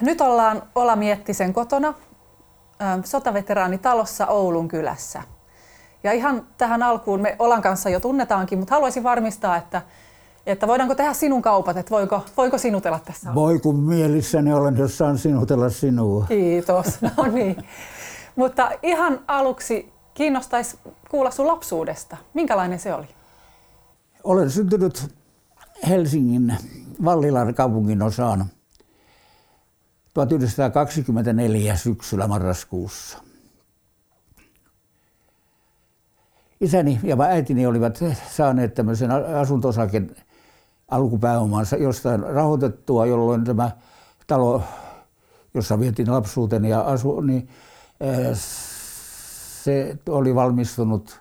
nyt ollaan Ola Miettisen kotona sotaveteraanitalossa Oulun kylässä. Ja ihan tähän alkuun me Olan kanssa jo tunnetaankin, mutta haluaisin varmistaa, että, että voidaanko tehdä sinun kaupat, että voiko, voiko sinutella tässä? Voi kun mielissäni olen, jos saan sinutella sinua. Kiitos, no niin. mutta ihan aluksi kiinnostaisi kuulla sun lapsuudesta. Minkälainen se oli? Olen syntynyt Helsingin Vallilan kaupungin osaan 1924 syksyllä marraskuussa. Isäni ja äitini olivat saaneet tämmöisen asuntosaken alkupääomansa jostain rahoitettua, jolloin tämä talo, jossa vietin lapsuuteni ja asu, niin eh, se oli valmistunut,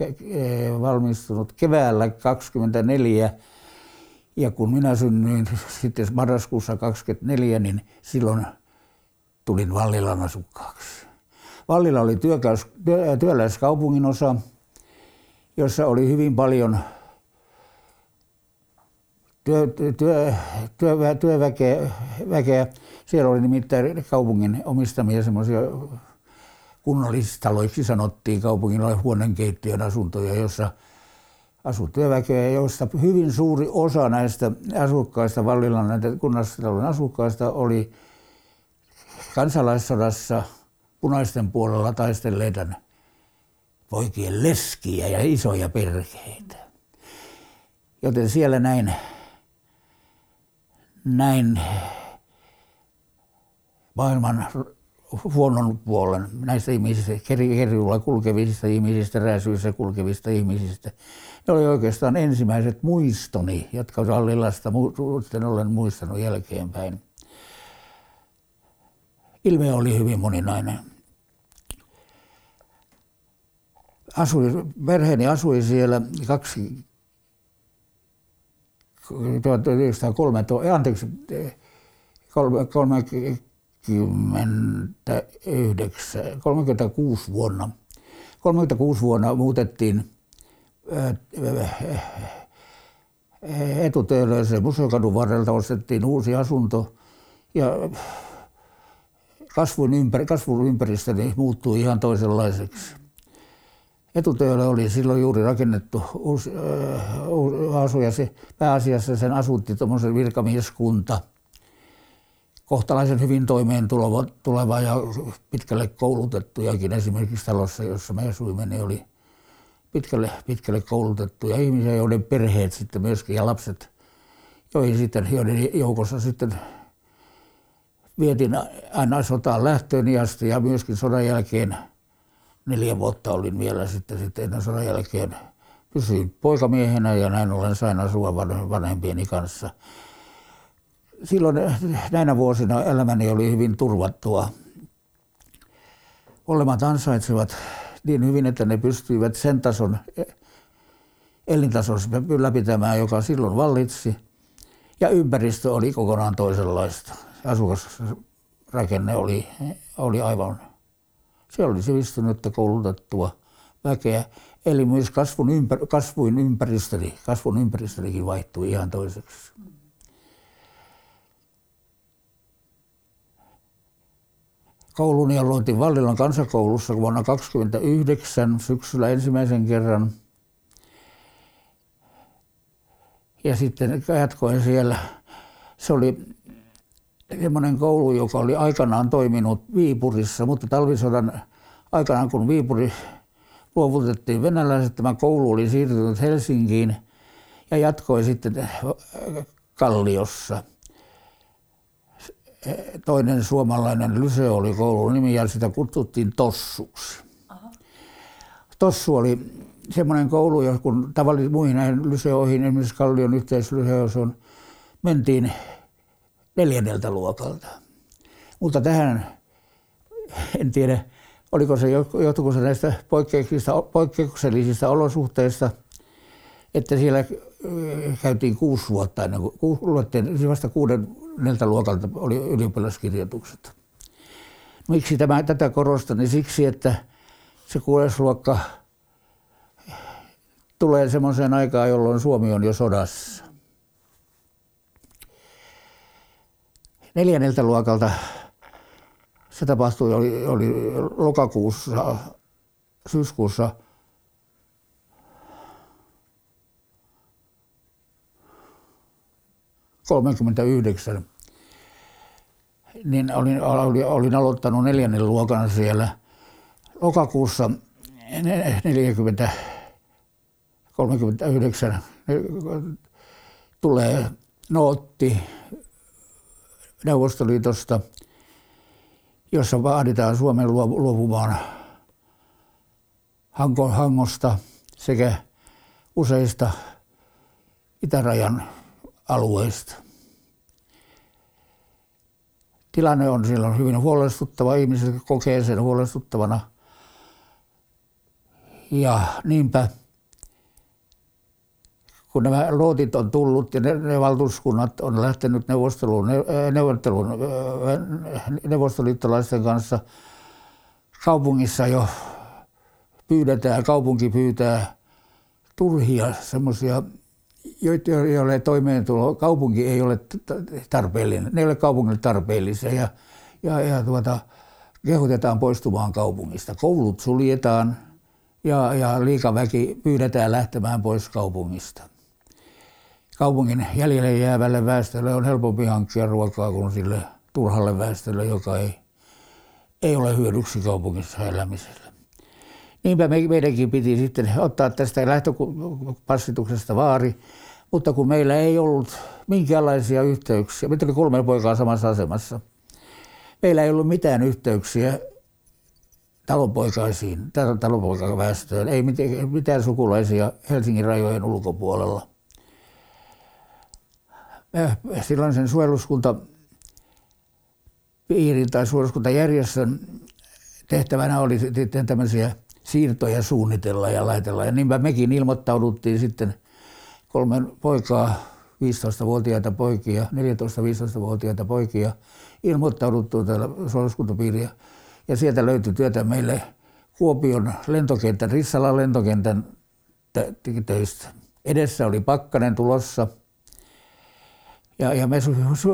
eh, valmistunut keväällä 24 ja kun minä synnyin sitten marraskuussa 24, niin silloin tulin Vallilan asukkaaksi. Vallila oli työkäys, työ, työläiskaupungin osa, jossa oli hyvin paljon työ, työ, työ, työväkeä. Väkeä. Siellä oli nimittäin kaupungin omistamia semmoisia kunnallistaloiksi sanottiin kaupungilla huoneenkeittiön asuntoja, jossa asui työväkeä, joista hyvin suuri osa näistä asukkaista, Vallilan näitä kunnallistalon asukkaista oli kansalaissodassa punaisten puolella taistelleita poikien leskiä ja isoja perheitä. Joten siellä näin, näin maailman huonon puolen näistä ihmisistä, kerjulla kulkevista ihmisistä, rääsyissä kulkevista ihmisistä. Ne oli oikeastaan ensimmäiset muistoni, jotka Sallilasta sitten olen muistanut jälkeenpäin. Ilme oli hyvin moninainen. Asui, perheeni asui siellä kaksi 1903, anteeksi, 39, 36 vuonna. 36 vuonna muutettiin etutöölöisen Museokadun varrelta ostettiin uusi asunto ja kasvun, ympär, kasvun ympäristöni muuttui ihan toisenlaiseksi. Etutöölö oli silloin juuri rakennettu uusi, äh, asu ja se, pääasiassa sen asutti tuommoisen virkamieskunta, kohtalaisen hyvin toimeen tuleva, tuleva ja pitkälle koulutettujakin esimerkiksi talossa, jossa me asuimme, niin oli pitkälle, pitkälle koulutettuja ihmisiä, joiden perheet sitten myöskin ja lapset, joihin sitten, joiden joukossa sitten vietin aina sotaan lähtöön asti ja myöskin sodan jälkeen neljä vuotta olin vielä sitten, sitten ennen sodan jälkeen pysyin poikamiehenä ja näin ollen sain asua vanhempieni kanssa. Silloin näinä vuosina elämäni oli hyvin turvattua. Olemat ansaitsevat niin hyvin, että ne pystyivät sen tason elintason ylläpitämään, joka silloin vallitsi. Ja ympäristö oli kokonaan toisenlaista. Asukasrakenne oli, oli aivan, se oli sivistynyttä koulutettua väkeä. Eli myös kasvun, ympär, kasvuin ympäristöni, kasvun ympäristönikin vaihtui ihan toiseksi. Kouluni aloitin Vallilan kansakoulussa vuonna 1929 syksyllä ensimmäisen kerran. Ja sitten jatkoin siellä. Se oli semmoinen koulu, joka oli aikanaan toiminut Viipurissa, mutta talvisodan aikanaan kun Viipuri luovutettiin venäläiset, tämä koulu oli siirtynyt Helsinkiin ja jatkoi sitten Kalliossa – toinen suomalainen lyse oli koulun nimi ja sitä kutsuttiin Tossuksi. Aha. Tossu oli semmoinen koulu, kun tavallisesti muihin näihin lyseoihin, esimerkiksi Kallion yhteislyseoon, mentiin neljänneltä luokalta. Mutta tähän, en tiedä, oliko se, johtuiko se näistä poikkeuksellisista olosuhteista, että siellä käytiin kuusi vuotta ennen kuin, luettiin, vasta kuuden neljältä luokalta oli ylioppilaskirjoitukset. Miksi tämä, tätä korostan? Niin siksi, että se kuudes luokka tulee semmoiseen aikaan, jolloin Suomi on jo sodassa. neljänneltä luokalta se tapahtui, oli, oli lokakuussa, syyskuussa 39, niin olin, olin, olin aloittanut neljännen luokan siellä. Lokakuussa 40, 39 tulee nootti Neuvostoliitosta, jossa vaaditaan Suomen luopumaan Hangosta sekä useista itärajan alueista. Tilanne on silloin hyvin huolestuttava, ihmiset kokee sen huolestuttavana. Ja niinpä, kun nämä lootit on tullut ja ne, ne valtuuskunnat on lähtenyt neuvosteluun, ne, neuvotteluun neuvostoliittolaisten kanssa, kaupungissa jo pyydetään, kaupunki pyytää turhia semmoisia joille toimeentulo, kaupunki ei ole tarpeellinen, ne ei ole kaupungille tarpeellisia ja, ja, ja tuota, kehotetaan poistumaan kaupungista. Koulut suljetaan ja, ja liikaväki pyydetään lähtemään pois kaupungista. Kaupungin jäljelle jäävälle väestölle on helpompi hankkia ruokaa kuin sille turhalle väestölle, joka ei, ei ole hyödyksi kaupungissa elämiselle. Niinpä me, meidänkin piti sitten ottaa tästä lähtöpassituksesta vaari, mutta kun meillä ei ollut minkäänlaisia yhteyksiä, meitä oli kolme poikaa samassa asemassa, meillä ei ollut mitään yhteyksiä talonpoikaisiin, talonpoikaväestöön, ei mitään sukulaisia Helsingin rajojen ulkopuolella. Silloin sen suojeluskunta piirin tai suojeluskuntajärjestön tehtävänä oli sitten tämmöisiä siirtoja suunnitella ja laitella. Ja niinpä mekin ilmoittauduttiin sitten kolmen poikaa, 15-vuotiaita poikia, 14-15-vuotiaita poikia, ilmoittauduttu täällä suojeluskuntapiiriä. Ja sieltä löytyi työtä meille Kuopion lentokentän, Rissalan lentokentän töistä. Edessä oli pakkanen tulossa – ja, ja me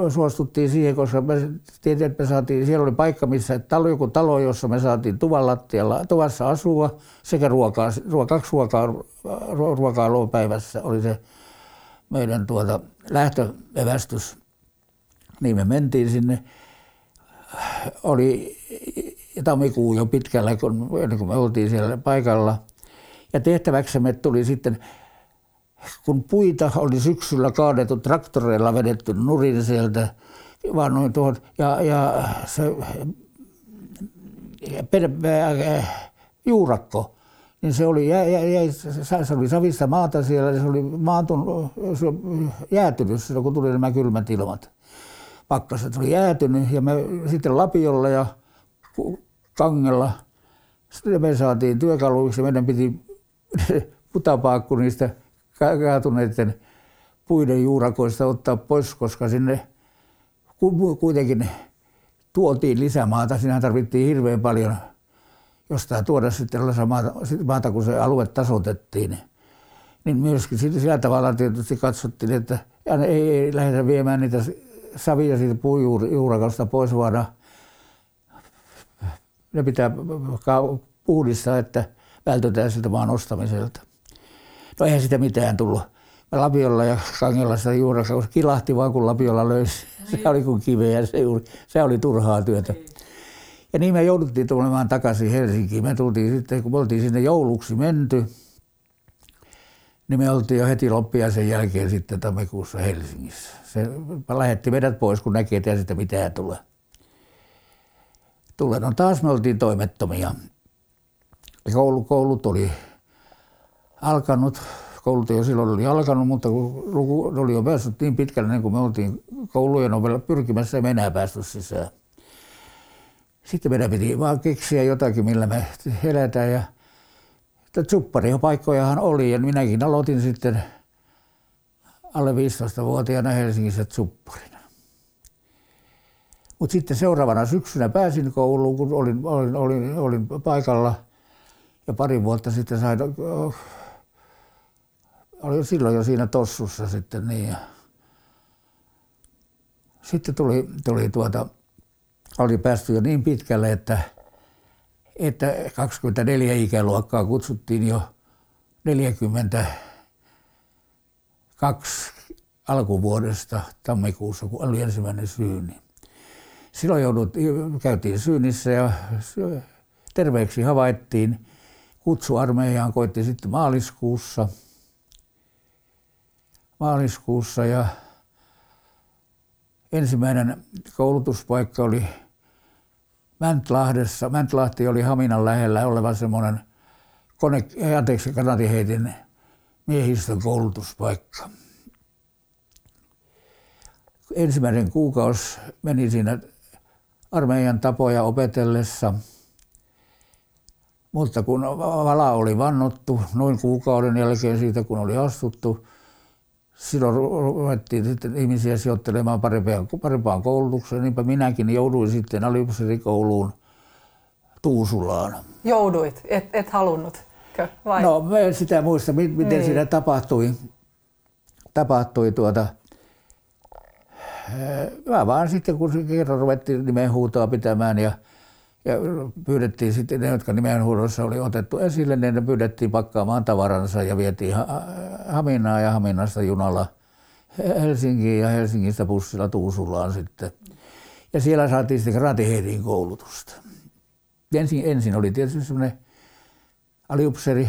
suostuttiin siihen, koska me tietysti, että me saatiin, siellä oli paikka, missä talo, joku talo, jossa me saatiin tuvan lattialla, tuvassa asua sekä ruokaa, ruokaa kaksi ruokaa, ruokaa päivässä oli se meidän tuota lähtöevästys. Niin me mentiin sinne. Oli tammikuu jo pitkällä, kun, ennen kuin me oltiin siellä paikalla. Ja tehtäväksemme tuli sitten kun puita oli syksyllä kaadettu traktoreilla vedetty nurin sieltä, vaan noin tuohon, ja, ja se per, äh, juurakko, niin se oli, jä, jä, jä, se oli savista maata siellä, se oli maantun, se jäätynyt silloin, kun tuli nämä kylmät ilmat. Pakkaset oli jäätynyt ja me sitten Lapiolla ja Kangella, sitten me saatiin työkaluiksi, meidän piti putapaakku niistä kaatuneiden puiden juurakoista ottaa pois, koska sinne kuitenkin tuotiin lisämaata. Siinä tarvittiin hirveän paljon jostain tuoda sitten maata, maata, kun se alue tasotettiin. Niin myöskin sillä tavalla tietysti katsottiin, että ei, ei lähdetä viemään niitä savia siitä puujuurakosta pois, vaan ne pitää puhdistaa, että vältytään siltä maan ostamiselta. No eihän sitä mitään tullut. Lapiolla ja Kangella sitä juurassa, kilahti vaan kun Lapiolla löysi. Se oli kuin kiveä, se, juuri, se oli turhaa työtä. Ja niin me jouduttiin tulemaan takaisin Helsinkiin. Me tultiin sitten, kun me oltiin sinne jouluksi menty, niin me oltiin jo heti loppiaisen jälkeen sitten tammikuussa Helsingissä. Se lähetti meidät pois, kun näki, että sitä mitään tule. Tulee. No taas me oltiin toimettomia. Koulu, koulut oli alkanut, koulut jo silloin oli alkanut, mutta kun luku oli jo päässyt niin pitkälle, niin kuin me oltiin koulujen ovella pyrkimässä, me enää päästy sisään. Sitten meidän piti vaan keksiä jotakin, millä me eletään ja paikkojahan oli ja minäkin aloitin sitten alle 15-vuotiaana Helsingissä tsupparina. Mutta sitten seuraavana syksynä pääsin kouluun, kun olin, olin, olin, olin paikalla ja pari vuotta sitten sain oli silloin jo siinä tossussa sitten niin. Sitten tuli, tuli tuota, oli päästy jo niin pitkälle, että, että 24 ikäluokkaa kutsuttiin jo 42 alkuvuodesta tammikuussa, kun oli ensimmäinen syyni. Silloin joudut, käytiin syynissä ja terveeksi havaittiin. Kutsu armeijaan koitti sitten maaliskuussa. Maaliskuussa ja ensimmäinen koulutuspaikka oli Mäntlahdessa. Mäntlahti oli Haminan lähellä oleva semmoinen kone, anteeksi, kanatiheitin miehistön koulutuspaikka. Ensimmäinen kuukausi meni siinä armeijan tapoja opetellessa. Mutta kun vala oli vannottu noin kuukauden jälkeen siitä, kun oli astuttu, silloin ruvettiin sitten ihmisiä sijoittelemaan parempaan, parempaan koulutukseen. Niinpä minäkin jouduin sitten aliupseerikouluun Tuusulaan. Jouduit, et, et halunnut? Vai? No, mä en sitä muista, miten niin. siinä tapahtui. Tapahtui tuota, mä vaan sitten kun kerran ruvettiin nimenhuutoa pitämään ja, ja pyydettiin sitten ne, jotka nimenhuudossa oli otettu esille, niin ne pyydettiin pakkaamaan tavaransa ja vietiin Haminaa ja Haminasta junalla Helsinkiin ja Helsingistä bussilla Tuusulaan sitten. Ja siellä saatiin sitten gratiheitin koulutusta. Ensin, ensin oli tietysti semmoinen aliupseri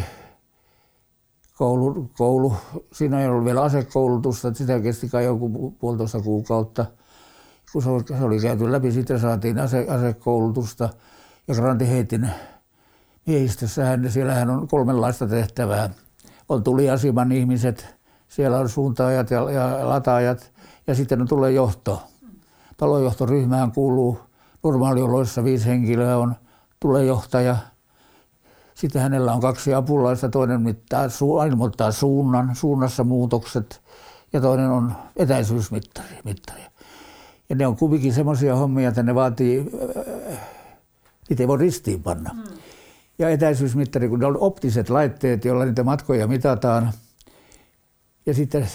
koulu, koulu. Siinä ei ollut vielä asekoulutusta, sitä kesti kai joku puolitoista kuukautta. Kun se oli käyty läpi, sitten saatiin ase, asekoulutusta. Ja Granti Heitin miehistössähän, siellähän on kolmenlaista tehtävää. On tuliasiman ihmiset, siellä on suuntaajat ja, ja lataajat ja sitten on tulee johto. Talojohtoryhmään kuuluu normaalioloissa viisi henkilöä on tulejohtaja – sitten hänellä on kaksi apulaista, toinen mittaa, ilmoittaa suunnan, suunnassa muutokset ja toinen on etäisyysmittari. Mittari. Ja ne on kuitenkin semmoisia hommia, että ne vaatii, äh, niitä ei voi ristiin panna. Hmm. Ja etäisyysmittari, kun ne on optiset laitteet, joilla niitä matkoja mitataan, ja sitten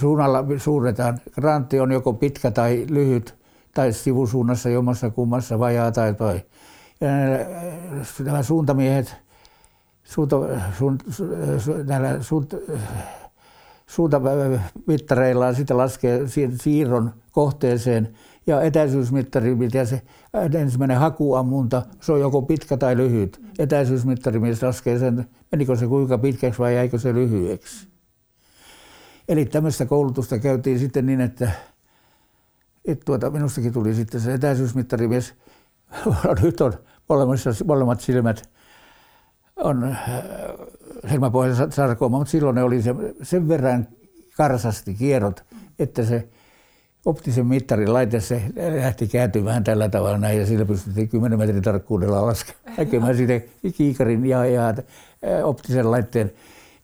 suunnalla suuretaan. Grantti on joko pitkä tai lyhyt, tai sivusuunnassa jommassa kummassa vajaa tai toi. Ja nämä suuntamiehet suunta, suun, näillä suun, suuntamittareillaan sitten laskee siirron kohteeseen ja etäisyysmittari, mitä se ensimmäinen hakuammunta, se on joko pitkä tai lyhyt. Etäisyysmittari, missä laskee sen, menikö se kuinka pitkäksi vai jäikö se lyhyeksi. Eli tämmöistä koulutusta käytiin sitten niin, että, että tuota, minustakin tuli sitten se etäisyysmittarimies. Nyt on molemmat silmät on äh, helmapohjaisen sarkooma, mutta silloin ne oli se, sen verran karsasti kierrot, että se optisen mittarin laite se lähti kääntymään tällä tavalla näin ja sillä pystyttiin 10 metrin tarkkuudella näkemään siitä kiikarin ja, ja optisen laitteen.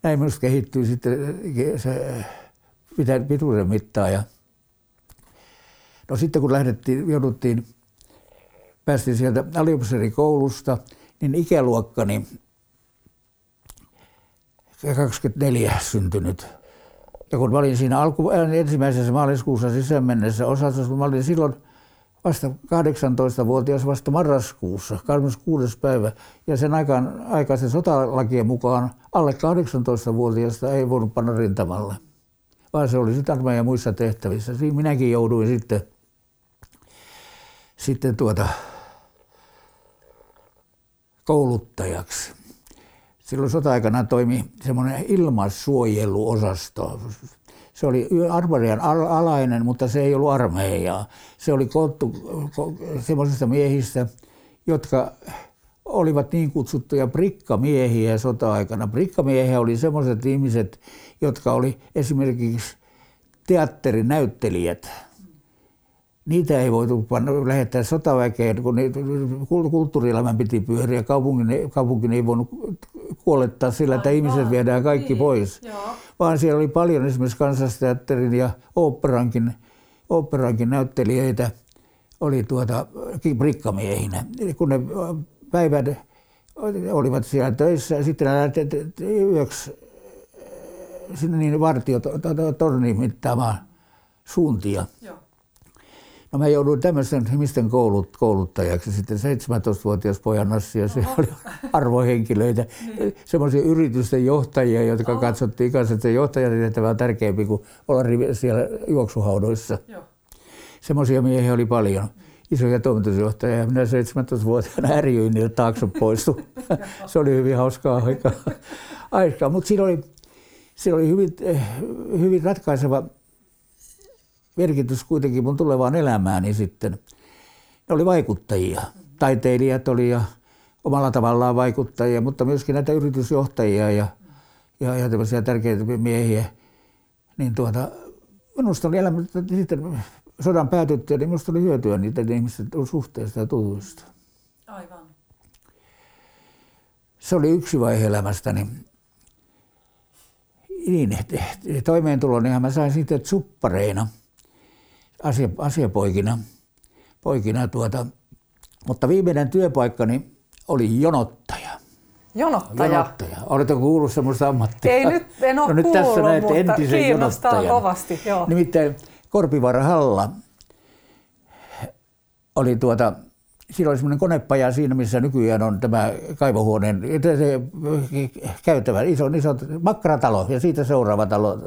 Näin minusta kehittyy sitten se pituuden mittaa. Ja no sitten kun lähdettiin, jouduttiin, päästiin sieltä aliupseerikoulusta, niin ikäluokkani 24 syntynyt. Ja kun mä olin siinä alku, äh, ensimmäisessä maaliskuussa sisään mennessä osastossa, mä olin silloin vasta 18-vuotias vasta marraskuussa, 26. päivä. Ja sen aikaan, aikaisen sotalakien mukaan alle 18-vuotiaasta ei voinut panna rintamalle, vaan se oli sitten armeijan muissa tehtävissä. Siinä minäkin jouduin sitten, sitten tuota, kouluttajaksi silloin sota-aikana toimi semmoinen ilmassuojeluosasto. Se oli armeijan alainen, mutta se ei ollut armeijaa. Se oli koottu semmoisista miehistä, jotka olivat niin kutsuttuja brikkamiehiä sota-aikana. Brikkamiehiä oli semmoiset ihmiset, jotka oli esimerkiksi teatterinäyttelijät – niitä ei voitu panna, lähettää sotaväkeen, kun kulttuurielämän piti pyöriä. Kaupungin, kaupungin ei voinut kuolettaa sillä, että ihmiset viedään kaikki niin. pois. Joo. Vaan siellä oli paljon esimerkiksi kansallisteatterin ja oopperankin, oopperankin näyttelijöitä oli tuota, brikkamiehinä. Kun ne päivät olivat siellä töissä ja sitten yöksi sinne niin vartiot torniin mittaamaan suuntia. Joo. No mä jouduin tämmöisen ihmisten koulut, kouluttajaksi sitten 17-vuotias pojan Nassi ja siellä oli arvohenkilöitä, niin. semmoisia yritysten johtajia, jotka oh. katsottiin kanssa, että johtajan tehtävä on tärkeämpi kuin olla siellä juoksuhaudoissa. Semmoisia miehiä oli paljon. Isoja toimitusjohtajia ja minä 17-vuotiaana ärjyin niiltä taakse poistu. Se oli hyvin hauskaa aikaa. aikaa. Mutta siinä oli, siinä oli hyvin, eh, hyvin ratkaiseva merkitys kuitenkin mun tulevaan elämääni sitten. Ne oli vaikuttajia. Taiteilijat oli ja omalla tavallaan vaikuttajia, mutta myöskin näitä yritysjohtajia ja, ja, ja tämmöisiä tärkeitä miehiä. Niin tuota, minusta oli elämä, sitten sodan päätyttyä, niin minusta oli hyötyä niitä ihmisten suhteista ja tutuista. Aivan. Se oli yksi vaihe elämästäni. Niin, toimeentuloni mä sain sitten suppareina – asia, asiapoikina. Poikina tuota. Mutta viimeinen työpaikkani oli jonottaja. Jonottaja? Jonottaja. Oletko kuullut semmoista ammattia? Ei nyt, en ole no, nyt kuullut, tässä näette entisen jonottajan. kovasti. Joo. Nimittäin Korpivaara Halla oli tuota, siinä oli semmoinen konepaja siinä, missä nykyään on tämä kaivohuoneen se käytävä, iso, iso makkaratalo ja siitä seuraava talo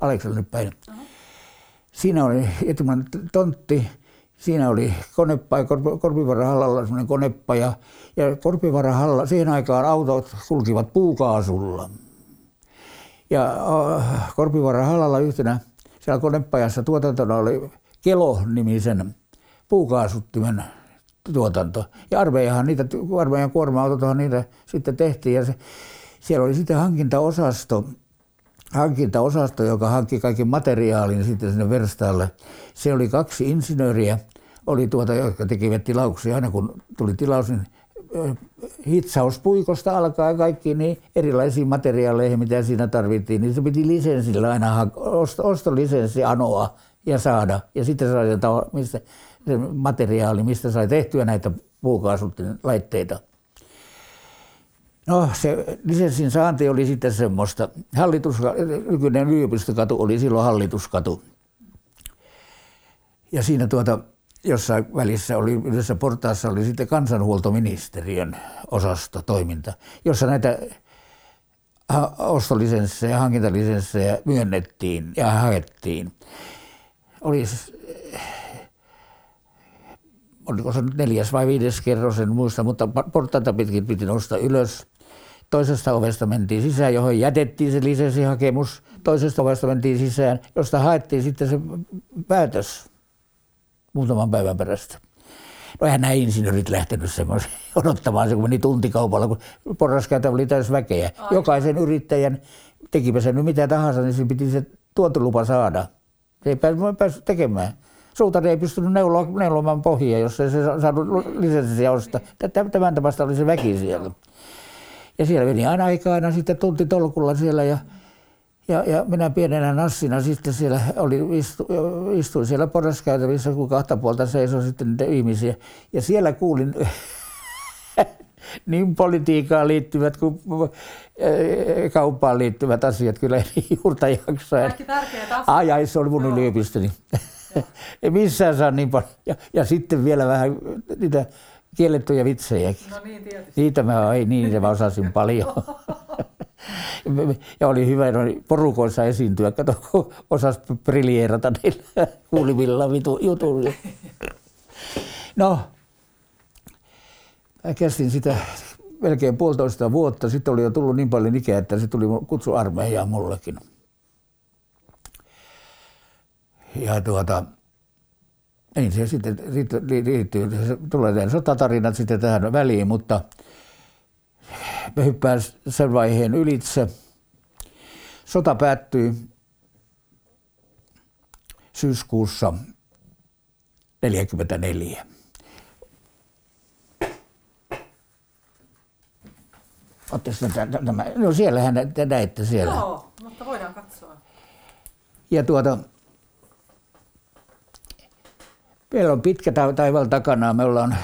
Aleksalle päin. Uh-huh. Siinä oli etumainen tontti, siinä oli konepaja, Korpivaran hallalla semmoinen konepaja. Ja Korpivaran halla, siihen aikaan autot kulkivat puukaasulla. Ja äh, Korpivaran hallalla yhtenä siellä konepajassa tuotantona oli Kelo-nimisen puukaasuttimen tuotanto. Ja armeijahan niitä, armeijan kuorma niitä sitten tehtiin. Ja se, siellä oli sitten hankintaosasto, hankintaosasto, joka hankki kaiken materiaalin sitten sinne verstaalle. Se oli kaksi insinööriä, oli tuota, jotka tekivät tilauksia. Aina kun tuli tilaus, niin hitsauspuikosta alkaa kaikki niin erilaisiin materiaaleihin, mitä siinä tarvittiin, niin se piti lisenssillä aina osto, ostolisenssi anoa ja saada. Ja sitten sai mistä, se materiaali, mistä sai tehtyä näitä puukaasuttin laitteita. No se lisenssin saanti oli sitten semmoista. Hallitus, nykyinen yliopistokatu oli silloin hallituskatu. Ja siinä tuota, jossain välissä oli, yhdessä portaassa oli sitten kansanhuoltoministeriön osasto toiminta, jossa näitä ostolisenssejä, hankintalisenssejä myönnettiin ja haettiin. Oli, oliko se nyt neljäs vai viides kerros, en muista, mutta portaita pitkin piti nostaa ylös toisesta ovesta mentiin sisään, johon jätettiin se lisenssihakemus. Toisesta ovesta mentiin sisään, josta haettiin sitten se päätös muutaman päivän perästä. No eihän nämä insinöörit lähtenyt semmoisen odottamaan se, kun meni tuntikaupalla, kun porraskäytä oli täys väkeä. Jokaisen yrittäjän, tekipä sen nyt mitä tahansa, niin se piti se tuontolupa saada. Se ei päässyt tekemään. Suutari ei pystynyt neulomaan pohjia, jos ei se saanut lisenssiä ostaa. Tämän tapasta oli se väki siellä. Ja siellä meni aina aikaa aina sitten tunti tolkulla siellä ja, ja, ja minä pienenä nassina sitten siellä oli, istu, istuin siellä porraskäytävissä, kun kahta puolta seisoi sitten niitä ihmisiä. Ja siellä kuulin niin politiikkaan liittyvät kuin eh, kauppaan liittyvät asiat kyllä ei juurta jaksaa. Kaikki tärkeät asiat. Ai, ai, se oli mun yliopistoni. Ei missään saa niin paljon. Ja, ja sitten vielä vähän niitä kiellettyjä vitsejäkin. No niin, tietysti. Niitä mä, ei, niin, niitä mä osasin paljon. ja oli hyvä oli porukoissa esiintyä, kato kun osas briljeerata niillä kuulivilla vitu jutulla. No, mä kestin sitä melkein puolitoista vuotta. Sitten oli jo tullut niin paljon ikää, että se tuli kutsu armeijaan mullekin. Ja tuota, niin se sitten liittyy, se tulee sotatarinat sitten tähän väliin, mutta me hyppään sen vaiheen ylitse. Sota päättyi syyskuussa 1944. tämä, no siellähän te näitte siellä. Joo, mutta voidaan katsoa. Ja tuota, Meillä on pitkä taival takana. Me ollaan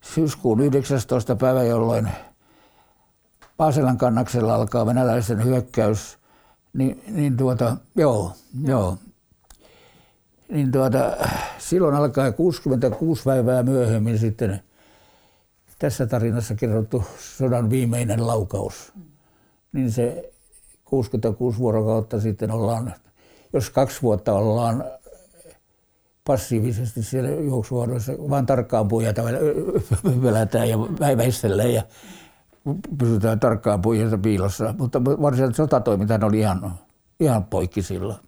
syyskuun 19. päivä, jolloin Paaselan kannaksella alkaa venäläisten hyökkäys. Ni, niin tuota, joo, joo. niin tuota, silloin alkaa 66 päivää myöhemmin sitten tässä tarinassa kerrottu sodan viimeinen laukaus. Niin se 66 vuorokautta sitten ollaan, jos kaksi vuotta ollaan passiivisesti siellä juoksuvuoroissa, vaan tarkkaan puijata välätään ja väistellään ja pysytään tarkkaan puijata piilossa. Mutta varsinaisesti sotatoiminta oli ihan, ihan poikki silloin.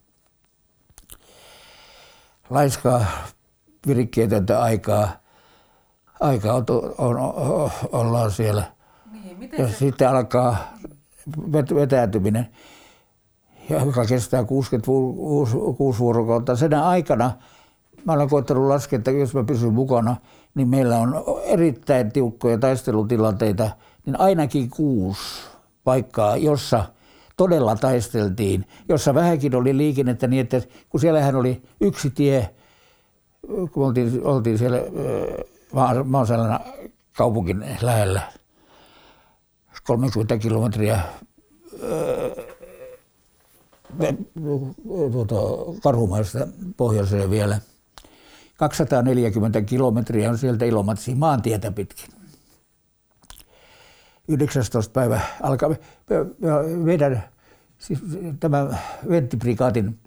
Laiskaa virikkeetöntä aikaa, aikaa on, on, on, ollaan siellä. Niin, ja se... sitten alkaa vetäytyminen, joka kestää 66 vuorokautta. Sen aikana mä olen koettanut laskea, että jos mä pysyn mukana, niin meillä on erittäin tiukkoja taistelutilanteita, niin ainakin kuusi paikkaa, jossa todella taisteltiin, jossa vähänkin oli liikennettä niin, että kun siellähän oli yksi tie, kun oltiin, oltiin siellä Maasalana kaupunkin lähellä, 30 kilometriä tuota, Karhumaista pohjoiseen vielä. 240 kilometriä on sieltä Ilomatsiin maantietä pitkin. 19. päivä alkaa meidän, siis tämä Venttiprikaatin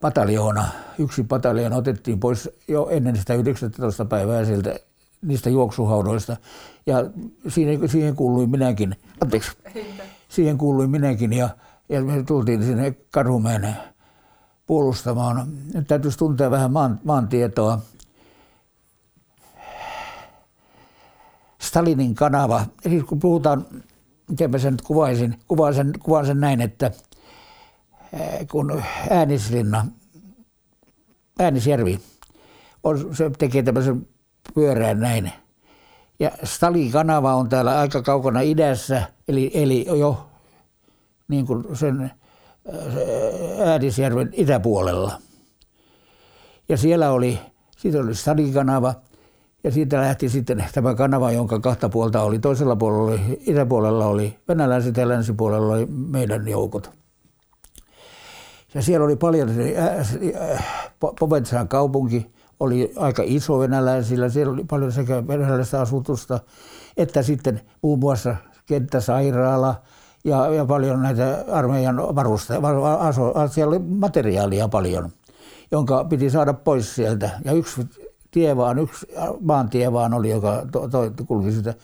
pataljoona, yksi pataljoona otettiin pois jo ennen sitä 19. päivää sieltä niistä juoksuhaudoista. Ja siihen, siihen kuului minäkin, anteeksi, siihen kuului minäkin ja, ja me tultiin sinne Karhumäen puolustamaan. Nyt täytyisi tuntea vähän maan, maantietoa. Stalinin kanava, eli kun puhutaan, miten mä sen nyt kuvaisin, kuvaan sen, kuvaan sen näin, että kun Äänisrinna, Äänisjärvi, on, se tekee tämmöisen pyörään näin. Ja Stalin kanava on täällä aika kaukana idässä, eli, eli jo niin kuin sen Äänisjärven itäpuolella. Ja siellä oli, siitä oli Stadikanava ja siitä lähti sitten tämä kanava, jonka kahta puolta oli. Toisella puolella oli, itäpuolella oli venäläiset ja länsipuolella oli meidän joukot. Ja siellä oli paljon, Povetsaan kaupunki oli aika iso venäläisillä, siellä oli paljon sekä venäläistä asutusta, että sitten muun muassa kenttäsairaala, ja, ja paljon näitä armeijan varusteja, siellä oli materiaalia paljon, jonka piti saada pois sieltä. Ja yksi tie vaan, yksi maantie vaan oli, joka to, to, kulki sitä.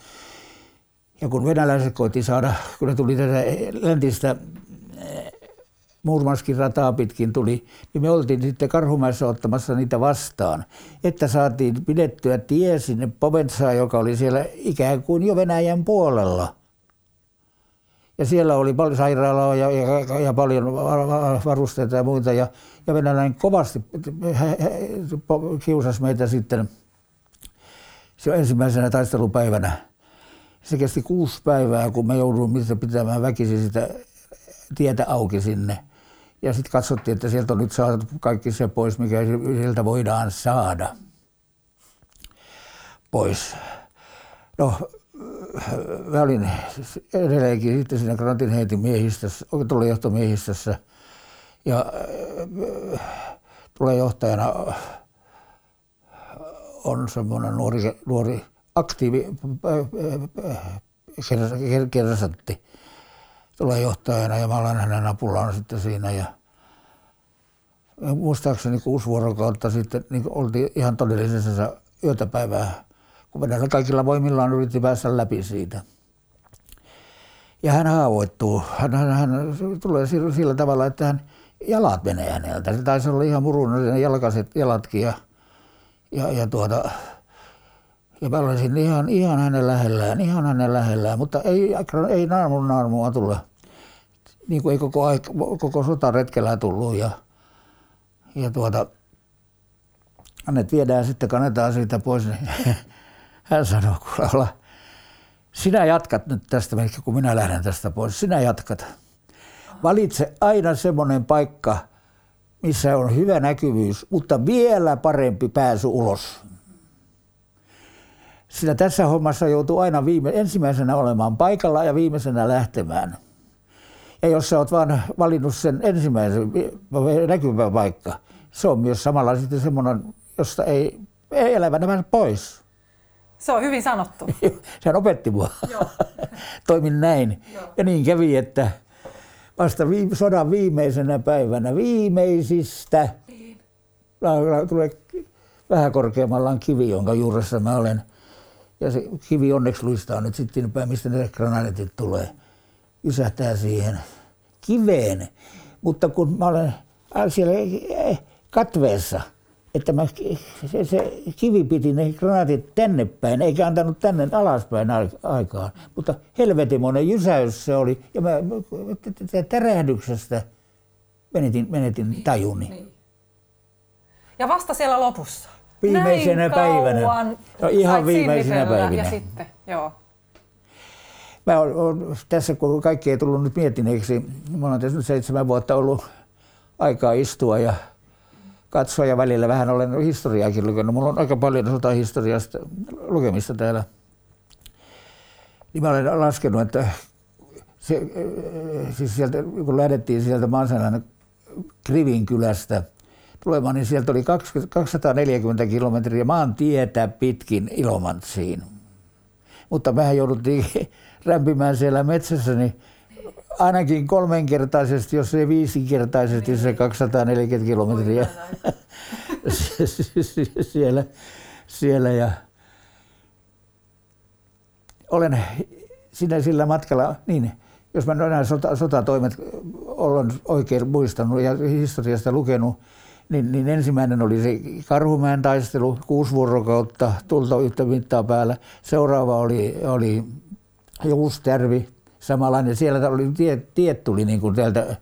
Ja kun venäläiset koitti saada, kun ne tuli tätä läntistä eh, Murmanskin rataa pitkin tuli, niin me oltiin sitten Karhumäessä ottamassa niitä vastaan, että saatiin pidettyä tie sinne Povetsaan, joka oli siellä ikään kuin jo Venäjän puolella – ja siellä oli paljon sairaalaa ja, ja, ja paljon varusteita ja muita. Ja, ja venäläinen kovasti kiusasi meitä sitten se ensimmäisenä taistelupäivänä. Se kesti kuusi päivää, kun me jouduimme pitämään väkisin sitä tietä auki sinne. Ja sitten katsottiin, että sieltä on nyt saatu kaikki se pois, mikä sieltä voidaan saada pois. No, mä olin edelleenkin sitten siinä Grantin heitin miehistössä, johtomiehistössä. Ja johtajana on semmoinen nuori, nuori aktiivi kersantti johtajana ja mä olen hänen apullaan sitten siinä. Ja muistaakseni kuusi vuorokautta sitten niin oltiin ihan todellisessa yötäpäivää Venäjällä kaikilla voimillaan yritti päästä läpi siitä. Ja hän haavoittuu. Hän, hän, hän tulee sillä tavalla, että hän jalat menee häneltä. Se taisi olla ihan murun jalkaiset jalatkin. Ja, ja, ja tuota, ja mä olisin ihan, ihan hänen lähellään, ihan hänen lähellään, mutta ei, ei naarmun naarmua tule. Niin kuin ei koko, aika, koko sotaretkellä tullut. Ja, ja tuota, hänet viedään sitten, kannetaan siitä pois. Niin hän sanoi, kuule sinä jatkat nyt tästä, kun minä lähden tästä pois. Sinä jatkat. Valitse aina semmoinen paikka, missä on hyvä näkyvyys, mutta vielä parempi pääsy ulos. Sillä tässä hommassa joutuu aina viime, ensimmäisenä olemaan paikalla ja viimeisenä lähtemään. Ja jos sä oot vaan valinnut sen ensimmäisen näkyvän paikka, se on myös samalla sitten semmoinen, josta ei, ei mennä pois. Se on hyvin sanottu. Sehän opetti mua. Joo. Toimin näin. Joo. Ja niin kävi, että vasta viime, sodan viimeisenä päivänä, viimeisistä, la- tulee vähän korkeammalla on kivi, jonka juuressa mä olen. Ja se kivi onneksi luistaa nyt sitten päin, mistä ne granaatit tulee. Ysähtää siihen kiveen. Mutta kun mä olen äh, siellä äh, katveessa, että mä, se, se kivi piti ne granaatit tänne päin, eikä antanut tänne alaspäin ai- aikaan. Mutta helvetimoinen jysäys se oli. Ja mä mä- tärähdyksestä menetin, menetin tajuni. Niin. Ja vasta siellä lopussa. Viimeisenä Näin päivänä. No, ihan viimeisenä päivinä. Ja sitten, joo. Mä oon, tässä kun kaikki ei tullut nyt miettineeksi, mä oon tässä nyt seitsemän vuotta ollut aikaa istua ja katsoa ja välillä vähän olen historiaakin lukenut. Mulla on aika paljon sotahistoriasta lukemista täällä. Niin mä olen laskenut, että se, äh, siis sieltä, kun lähdettiin sieltä Mansanan Krivin kylästä tulemaan, niin sieltä oli 20 240 kilometriä maantietä pitkin Ilomantsiin. Mutta mehän jouduttiin rämpimään siellä metsässä, niin ainakin kolmenkertaisesti, jos ei viisinkertaisesti se 240 kilometriä siellä, siellä ja olen sinä sillä matkalla, niin jos mä nämä sota, sotatoimet olen oikein muistanut ja historiasta lukenut, niin, niin ensimmäinen oli se Karhumäen taistelu, kuusi vuorokautta, tulta yhtä mittaa päällä. Seuraava oli, oli Juustjärvi, samanlainen. Siellä oli, tie, tiet tuli niin kuin täältä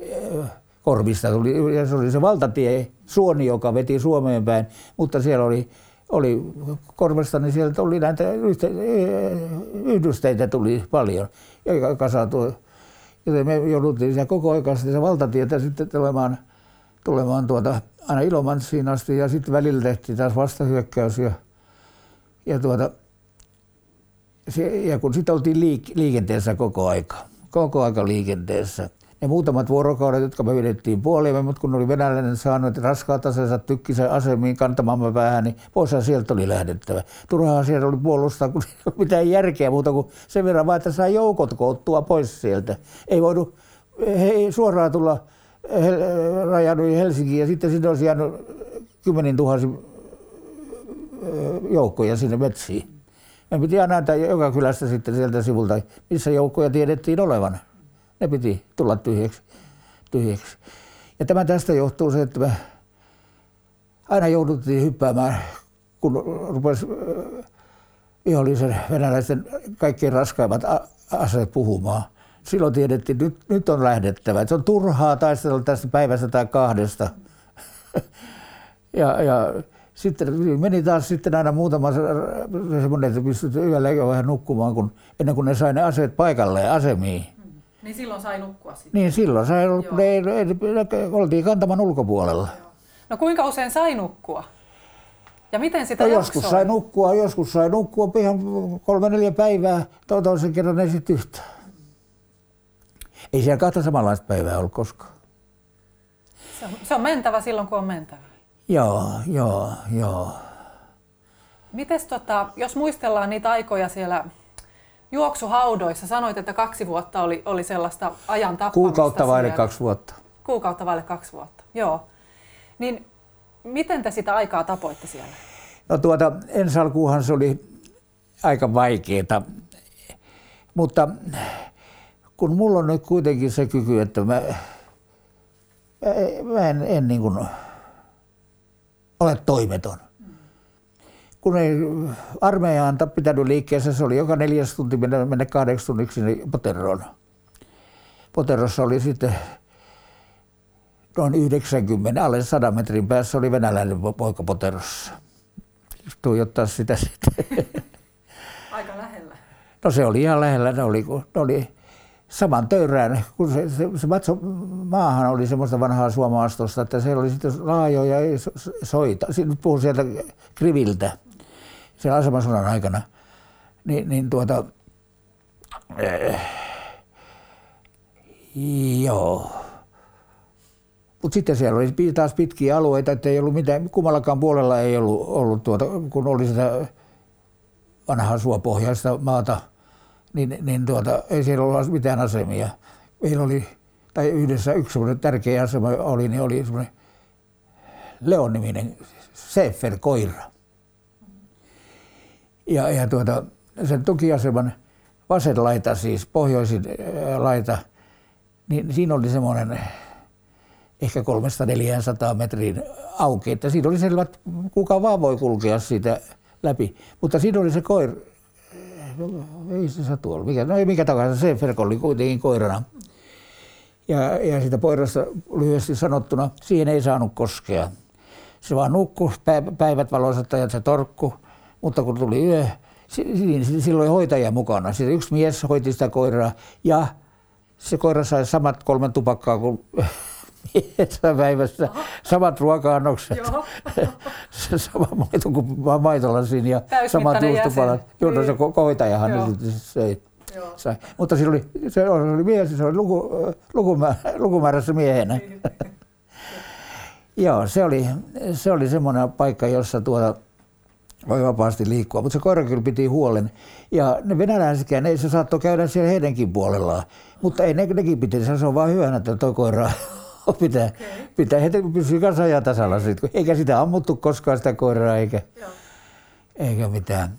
eh, korvista, tuli, ja se oli se valtatie, suoni, joka veti Suomeen päin, mutta siellä oli, oli korvesta, niin sieltä tuli näitä eh, yhdysteitä tuli paljon ja kasautui. Joten me jouduttiin siellä koko ajan sitä valtatietä sitten tulemaan, tulemaan tuota, aina Ilomantsiin asti ja sitten välillä tehtiin taas vastahyökkäys ja, ja tuota, se, ja kun sitten oltiin liik- liikenteessä koko aika, koko aika liikenteessä. Ne muutamat vuorokaudet, jotka me vedettiin puoliimme, mutta kun oli venäläinen saanut raskaat aseensa tykkisä asemiin kantamamme päähän, niin poishan sieltä oli lähdettävä. Turhaa siellä oli puolustaa, kun ei ollut mitään järkeä muuta kuin sen verran vaan, että saa joukot koottua pois sieltä. Ei voinut he, suoraan tulla hel, rajannut Helsinkiin ja sitten sinne olisi jäänyt kymmenin tuhansi joukkoja sinne metsiin. Me piti aina näyttää joka kylästä sitten sieltä sivulta, missä joukkoja tiedettiin olevan. Ne piti tulla tyhjäksi. tyhjäksi. Ja tämä tästä johtuu se, että me aina jouduttiin hyppäämään, kun rupesi vihollisen venäläisten kaikkein raskaimmat aseet puhumaan. Silloin tiedettiin, että nyt, nyt on lähdettävä. Että se on turhaa taistella tästä päivästä tai kahdesta. ja, ja sitten meni taas sitten aina muutama semmoinen, että pystyt yöllä jo vähän nukkumaan, kun, ennen kuin ne sai ne aseet paikalle asemiin. Niin silloin sai nukkua sitten. Niin silloin sai, ne, ne, ne, oltiin kantaman ulkopuolella. No kuinka usein sai nukkua? Ja miten sitä no, joskus sai nukkua, joskus sai nukkua ihan kolme neljä päivää, toisen kerran ei sitten yhtään. Ei siellä kahta samanlaista päivää ollut koskaan. Se on, se on mentävä silloin, kun on mentävä. Joo, joo, joo. Mites tota, jos muistellaan niitä aikoja siellä juoksuhaudoissa, sanoit, että kaksi vuotta oli, oli sellaista ajan tappamista Kuukautta vaille siellä. kaksi vuotta. Kuukautta vaille kaksi vuotta, joo. Niin miten te sitä aikaa tapoitte siellä? No tuota, ensi alkuunhan se oli aika vaikeeta, mutta kun mulla on nyt kuitenkin se kyky, että mä, mä en, en niin kuin ole toimeton. Kun ei armeijaan pitänyt liikkeessä, se oli joka neljäs tunti mennä, mennä kahdeksi tunniksi sinne Poteroon. Poterossa oli sitten noin 90, alle 100 metrin päässä oli venäläinen poika Poterossa. Tuijottaa sitä sitten. Aika lähellä. No se oli ihan lähellä, ne oli, ne oli saman töyrään, kun se, se, se matso, maahan oli semmoista vanhaa suomaastosta, että siellä oli sitten laajoja soita. Nyt puhun sieltä Kriviltä, siellä asemasodan aikana. Ni, niin tuota, äh, joo. Mutta sitten siellä oli taas pitkiä alueita, että ei ollut mitään, kummallakaan puolella ei ollut, ollut tuota, kun oli sitä vanhaa suopohjaista maata, niin, niin tuota, ei siellä ollut mitään asemia. Meillä oli, tai yhdessä yksi semmoinen tärkeä asema oli, niin oli semmoinen Leon-niminen Sefer-koira. Ja, ja tuota, sen tukiaseman vasen laita, siis pohjoisin laita, niin siinä oli semmoinen ehkä 300-400 metrin auki, että siinä oli selvä, että kuka vaan voi kulkea siitä läpi. Mutta siinä oli se koira, ei se satu ollut, mikä, no ei mikä tahansa, se Ferko oli kuitenkin koirana. Ja, ja sitä poirasta lyhyesti sanottuna, siihen ei saanut koskea. Se vaan nukkui päivät valoisat ja se torkku, mutta kun tuli yö, silloin hoitaja mukana. Sitten yksi mies hoiti sitä koiraa ja se koira sai samat kolme tupakkaa kuin päivässä, samat ruoka-annokset, sama maito kuin maitolasin ja samat juustopalat. Joo, se niin. hoitajahan Joo. ne söi. Sai. Mutta se oli, se oli mies, se oli luku, lukumäärä, lukumäärässä miehenä. Niin. Joo, se oli, se oli semmoinen paikka, jossa tuota, voi vapaasti liikkua, mutta se koira kyllä piti huolen. Ja ne venäläisetkään, ei se saattoi käydä siellä heidänkin puolellaan. Mutta ei ne, nekin piti, se on vaan hyvänä, että tuo koira pitää, okay. pitää heitä pysyä kanssa ajan tasalla. Sit, eikä sitä ammuttu koskaan sitä koiraa eikä, joo. eikä mitään.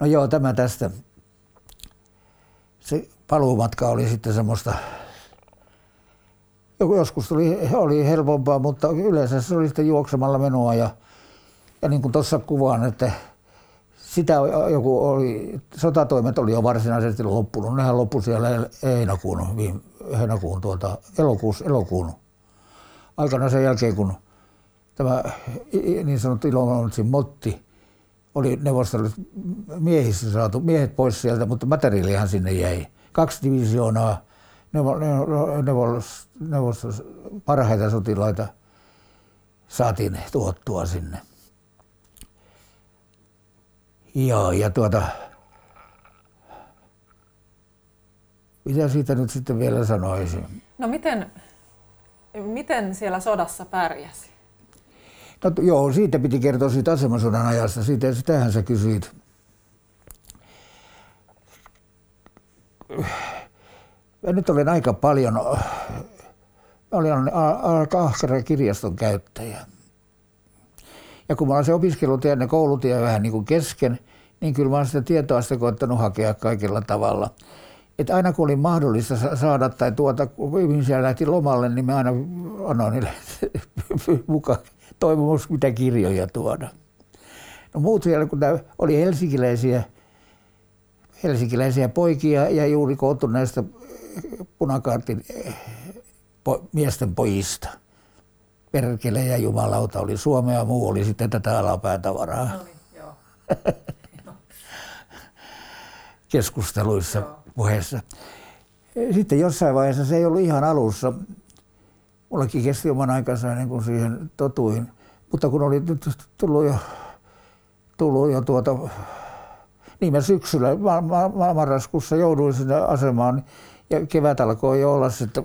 No joo, tämä tästä. Se paluumatka oli sitten semmoista, joskus oli, oli helpompaa, mutta yleensä se oli sitten juoksemalla menoa ja, ja niin kuin tuossa kuvaan, että sitä joku oli, sotatoimet oli jo varsinaisesti loppunut. Nehän loppui siellä heinäkuun, viime, heinäkuun tuota, elokuun, elokuun aikana sen jälkeen, kun tämä niin sanottu Ilomantsin motti oli neuvostoliiton miehissä saatu, miehet pois sieltä, mutta materiaalihan sinne jäi. Kaksi divisioonaa neuvostos, parhaita sotilaita saatiin tuottua sinne. Joo, ja tuota, mitä siitä nyt sitten vielä sanoisin? No miten, miten siellä sodassa pärjäsi? No, joo, siitä piti kertoa siitä asemasodan ajasta. Siitä, sitähän sä kysyit. Ja nyt olen aika paljon, olin aika ahkera kirjaston käyttäjä. Ja kun mä olen se opiskelutie ja koulutie vähän niin kuin kesken, niin kyllä mä olen sitä tietoa sitä koettanut hakea kaikilla tavalla. Että aina kun oli mahdollista saada tai tuota, kun ihmisiä lähti lomalle, niin mä aina annoin niille mukaan toivomus, mitä kirjoja tuoda. No muut siellä, kun oli helsinkiläisiä, helsinkiläisiä poikia ja juuri koottu näistä punakaartin po, miesten pojista – perkele ja jumalauta oli Suomea, muu oli sitten tätä alapäätavaraa. No niin, joo. Keskusteluissa, joo. Puheessa. Sitten jossain vaiheessa, se ei ollut ihan alussa, mullakin kesti oman aikansa ennen kuin siihen totuin, mutta kun oli nyt tullut jo, tullut jo tuota, niin mä syksyllä, marraskuussa jouduin sinne asemaan ja kevät alkoi jo olla sitten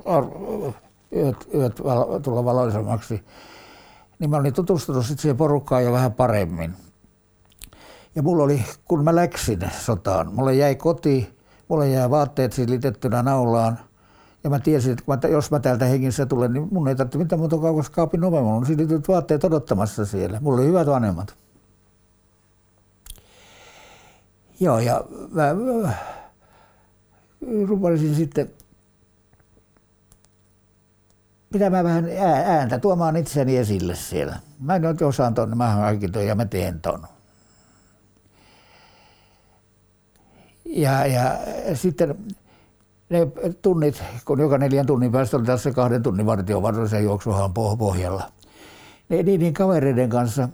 yöt, yöt valo, tulla valoisammaksi, niin mä olin tutustunut sitten siihen porukkaan jo vähän paremmin. Ja mulla oli, kun mä läksin sotaan, mulle jäi koti, mulle jäi vaatteet silitettynä naulaan. Ja mä tiesin, että mä, jos mä täältä hengissä tulen, niin mun ei tarvitse mitään muuta kauas kaapin oveen. Mulla on silityt vaatteet odottamassa siellä. Mulla oli hyvät vanhemmat. Joo, ja mä, mä rupesin sitten pitämään vähän ääntä, tuomaan itseni esille siellä. Mä en nyt osaan tuonne, mä hankin ja mä teen ton. Ja, ja sitten ne tunnit, kun joka neljän tunnin päästä oli tässä kahden tunnin vartiovaroisen juoksuhan pohjalla. Ne niiden kavereiden kanssa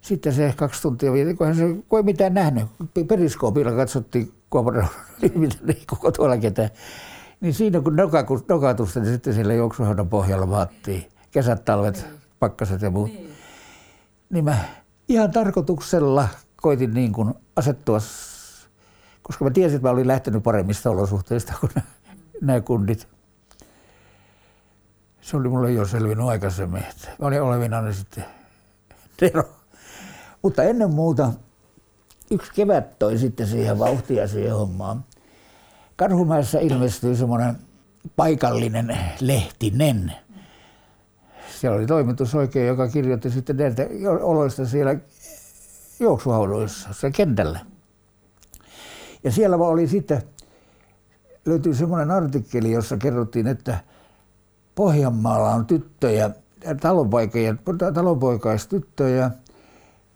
sitten se kaksi tuntia, kun hän se kun ei mitään nähnyt. Periskoopilla katsottiin, kun ei koko tuolla ketään. Niin siinä kun nokatusta, niin sitten siellä juoksuhaudan pohjalla vaattiin kesät, talvet, niin. pakkaset ja muut. Niin. niin mä ihan tarkoituksella koitin niin kuin asettua, koska mä tiesin, että mä olin lähtenyt paremmista olosuhteista kuin nämä kundit. Se oli mulle jo selvinnyt aikaisemmin, että mä olin olevinani sitten Tero. Mutta ennen muuta yksi kevät toi sitten siihen vauhtia siihen hommaan. Karhumäessä ilmestyi semmoinen paikallinen lehtinen. Siellä oli toimitus oikein, joka kirjoitti sitten näitä oloista siellä juoksuhaudoissa, se kentällä. Ja siellä oli sitten, löytyi semmoinen artikkeli, jossa kerrottiin, että Pohjanmaalla on tyttöjä, talonpoikaistyttöjä,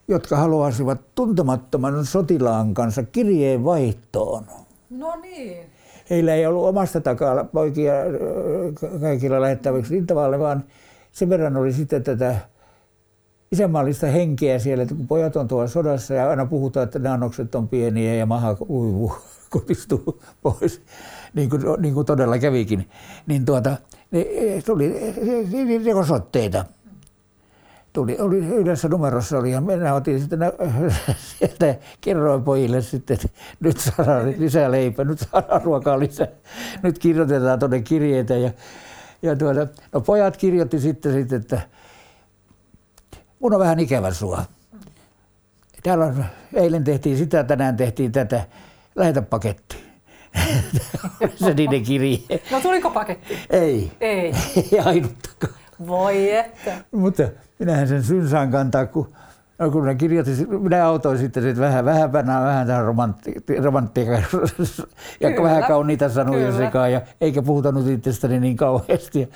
jotka haluaisivat tuntemattoman sotilaan kanssa kirjeen vaihtoon. No niin. Heillä ei ollut omasta takaa poikia kaikilla lähettäviksi rintavalle, vaan sen verran oli sitten tätä isänmaallista henkeä siellä, että kun pojat on tuolla sodassa ja aina puhutaan, että ne annokset on pieniä ja maha uivuu, kutistuu pois, niin kuin, niin kuin todella kävikin, niin tuota, ne, tuli rikosotteita tuli, oli yhdessä numerossa oli ja minä otin sitten sieltä, kerroin pojille sitten, että nyt saadaan lisää leipää, nyt saadaan ruokaa lisää, nyt kirjoitetaan tuonne kirjeitä ja, ja tuota, no pojat kirjoitti sitten, sitten, että mun on vähän ikävä sua. Täällä on, eilen tehtiin sitä, tänään tehtiin tätä, lähetä paketti. se niiden kirje. No tuliko paketti? Ei. Ei. Ei ainuttakaan. Voi että. Mutta minähän sen synsaan kantaa, kun No kun ne kirjoitti, minä autoin sitten että vähän, vähän, vähän, vähän tähän romantti, ja kyllä, vähän kauniita sanoja sekaan, ja eikä puhutanut itsestäni niin kauheasti. Ja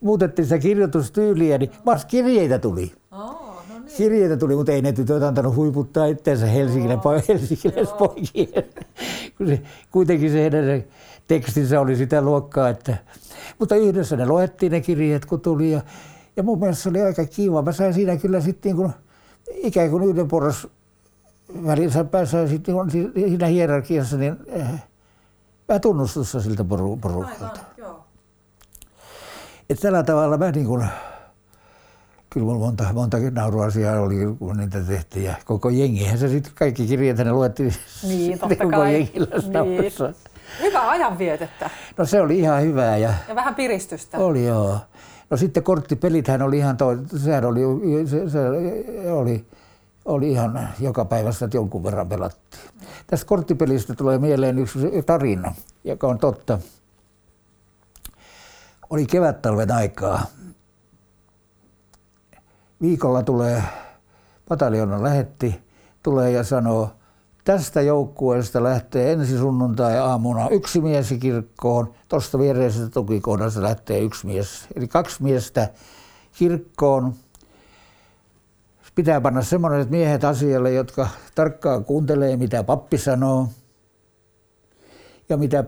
muutettiin sitä kirjoitustyyliä, niin vasta kirjeitä tuli. Oh. Kirjeitä tuli, mutta ei ne tytöt antanut huiputtaa itseensä Helsingille, oh, helsinkiläispoikien. se, kuitenkin se heidän tekstinsä oli sitä luokkaa, että... Mutta yhdessä ne luettiin ne kirjeet, kun tuli, ja ja mun mielestä se oli aika kiva. Mä sain siinä kyllä sitten niin kuin, ikään kuin yhden porras välissä päässä sitten niin siinä hierarkiassa, niin äh, vähän tunnustusta siltä poru, porukalta. Että tällä tavalla mä niin kuin, kyllä mulla monta, monta nauruasiaa oli, kun niitä tehtiin. Ja koko jengihän se sitten, kaikki kirjat ne luettiin niin, totta koko kai. jengillä niin. Hyvää ajanvietettä. No se oli ihan hyvää. Ja, ja vähän piristystä. Oli joo. No sitten korttipelithän oli ihan toi, sehän oli, se, se oli, oli ihan joka päivästä että jonkun verran pelattiin. Tästä korttipelistä tulee mieleen yksi tarina, joka on totta. Oli kevät-talven aikaa. Viikolla tulee, pataljonan lähetti, tulee ja sanoo, Tästä joukkueesta lähtee ensi sunnuntai-aamuna yksi mies kirkkoon. Tuosta viereisestä tukikohdasta lähtee yksi mies. Eli kaksi miestä kirkkoon. Pitää panna semmoiset miehet asialle, jotka tarkkaan kuuntelee, mitä pappi sanoo. Ja mitä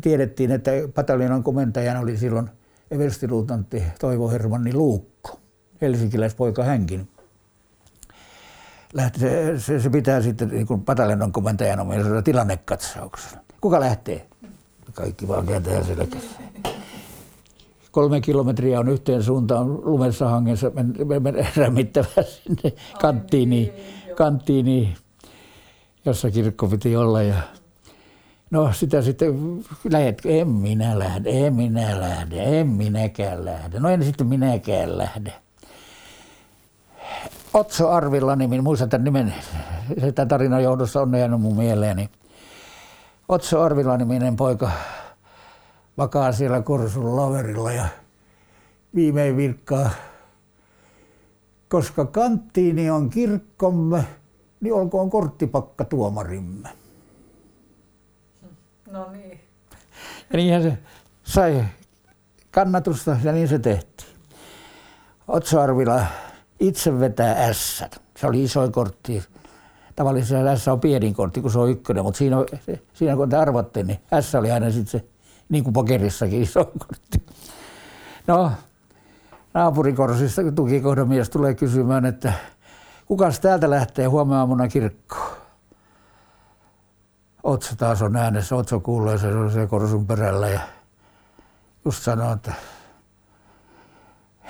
tiedettiin, että pataljonan komentajan oli silloin everstiluutantti Toivo Hermanni Luukko, helsinkiläispoika hänkin lähti, se, se, se pitää sitten niin kuin pataljonan komentajan omaisuudella tilannekatsauksella. Kuka lähtee? Kaikki vaan kääntää selkässä. Kolme kilometriä on yhteen suuntaan lumessa hangessa rämmittävä sinne kanttiiniin, kanttiiniin, jossa kirkko piti olla. Ja No sitä sitten, lähet, en minä lähde, en minä lähde, en minäkään lähde. No en sitten minäkään lähde. Otso Arvilla nimi, muistan tämän nimen, se tämän tarinan johdossa on jäänyt mun mieleeni. Otso Arvilla niminen poika vakaa siellä Korsun laverilla ja viimein virkkaa. Koska kanttiini on kirkkomme, niin olkoon korttipakka tuomarimme. No niin. Ja niinhän se sai kannatusta ja niin se tehtiin. Otso Arvila itse vetää S. Se oli iso kortti. Tavallisesti S on pieni kortti, kun se on ykkönen, mutta siinä, siinä kun te arvotte, niin S oli aina sitten se, niin kuin pokerissakin iso kortti. No, naapurikorsista tukikohdan mies tulee kysymään, että kukas täältä lähtee huomenna aamuna kirkkoon? Otso taas on äänessä, Otso kuulee se, se korsun perällä ja just sanoo, että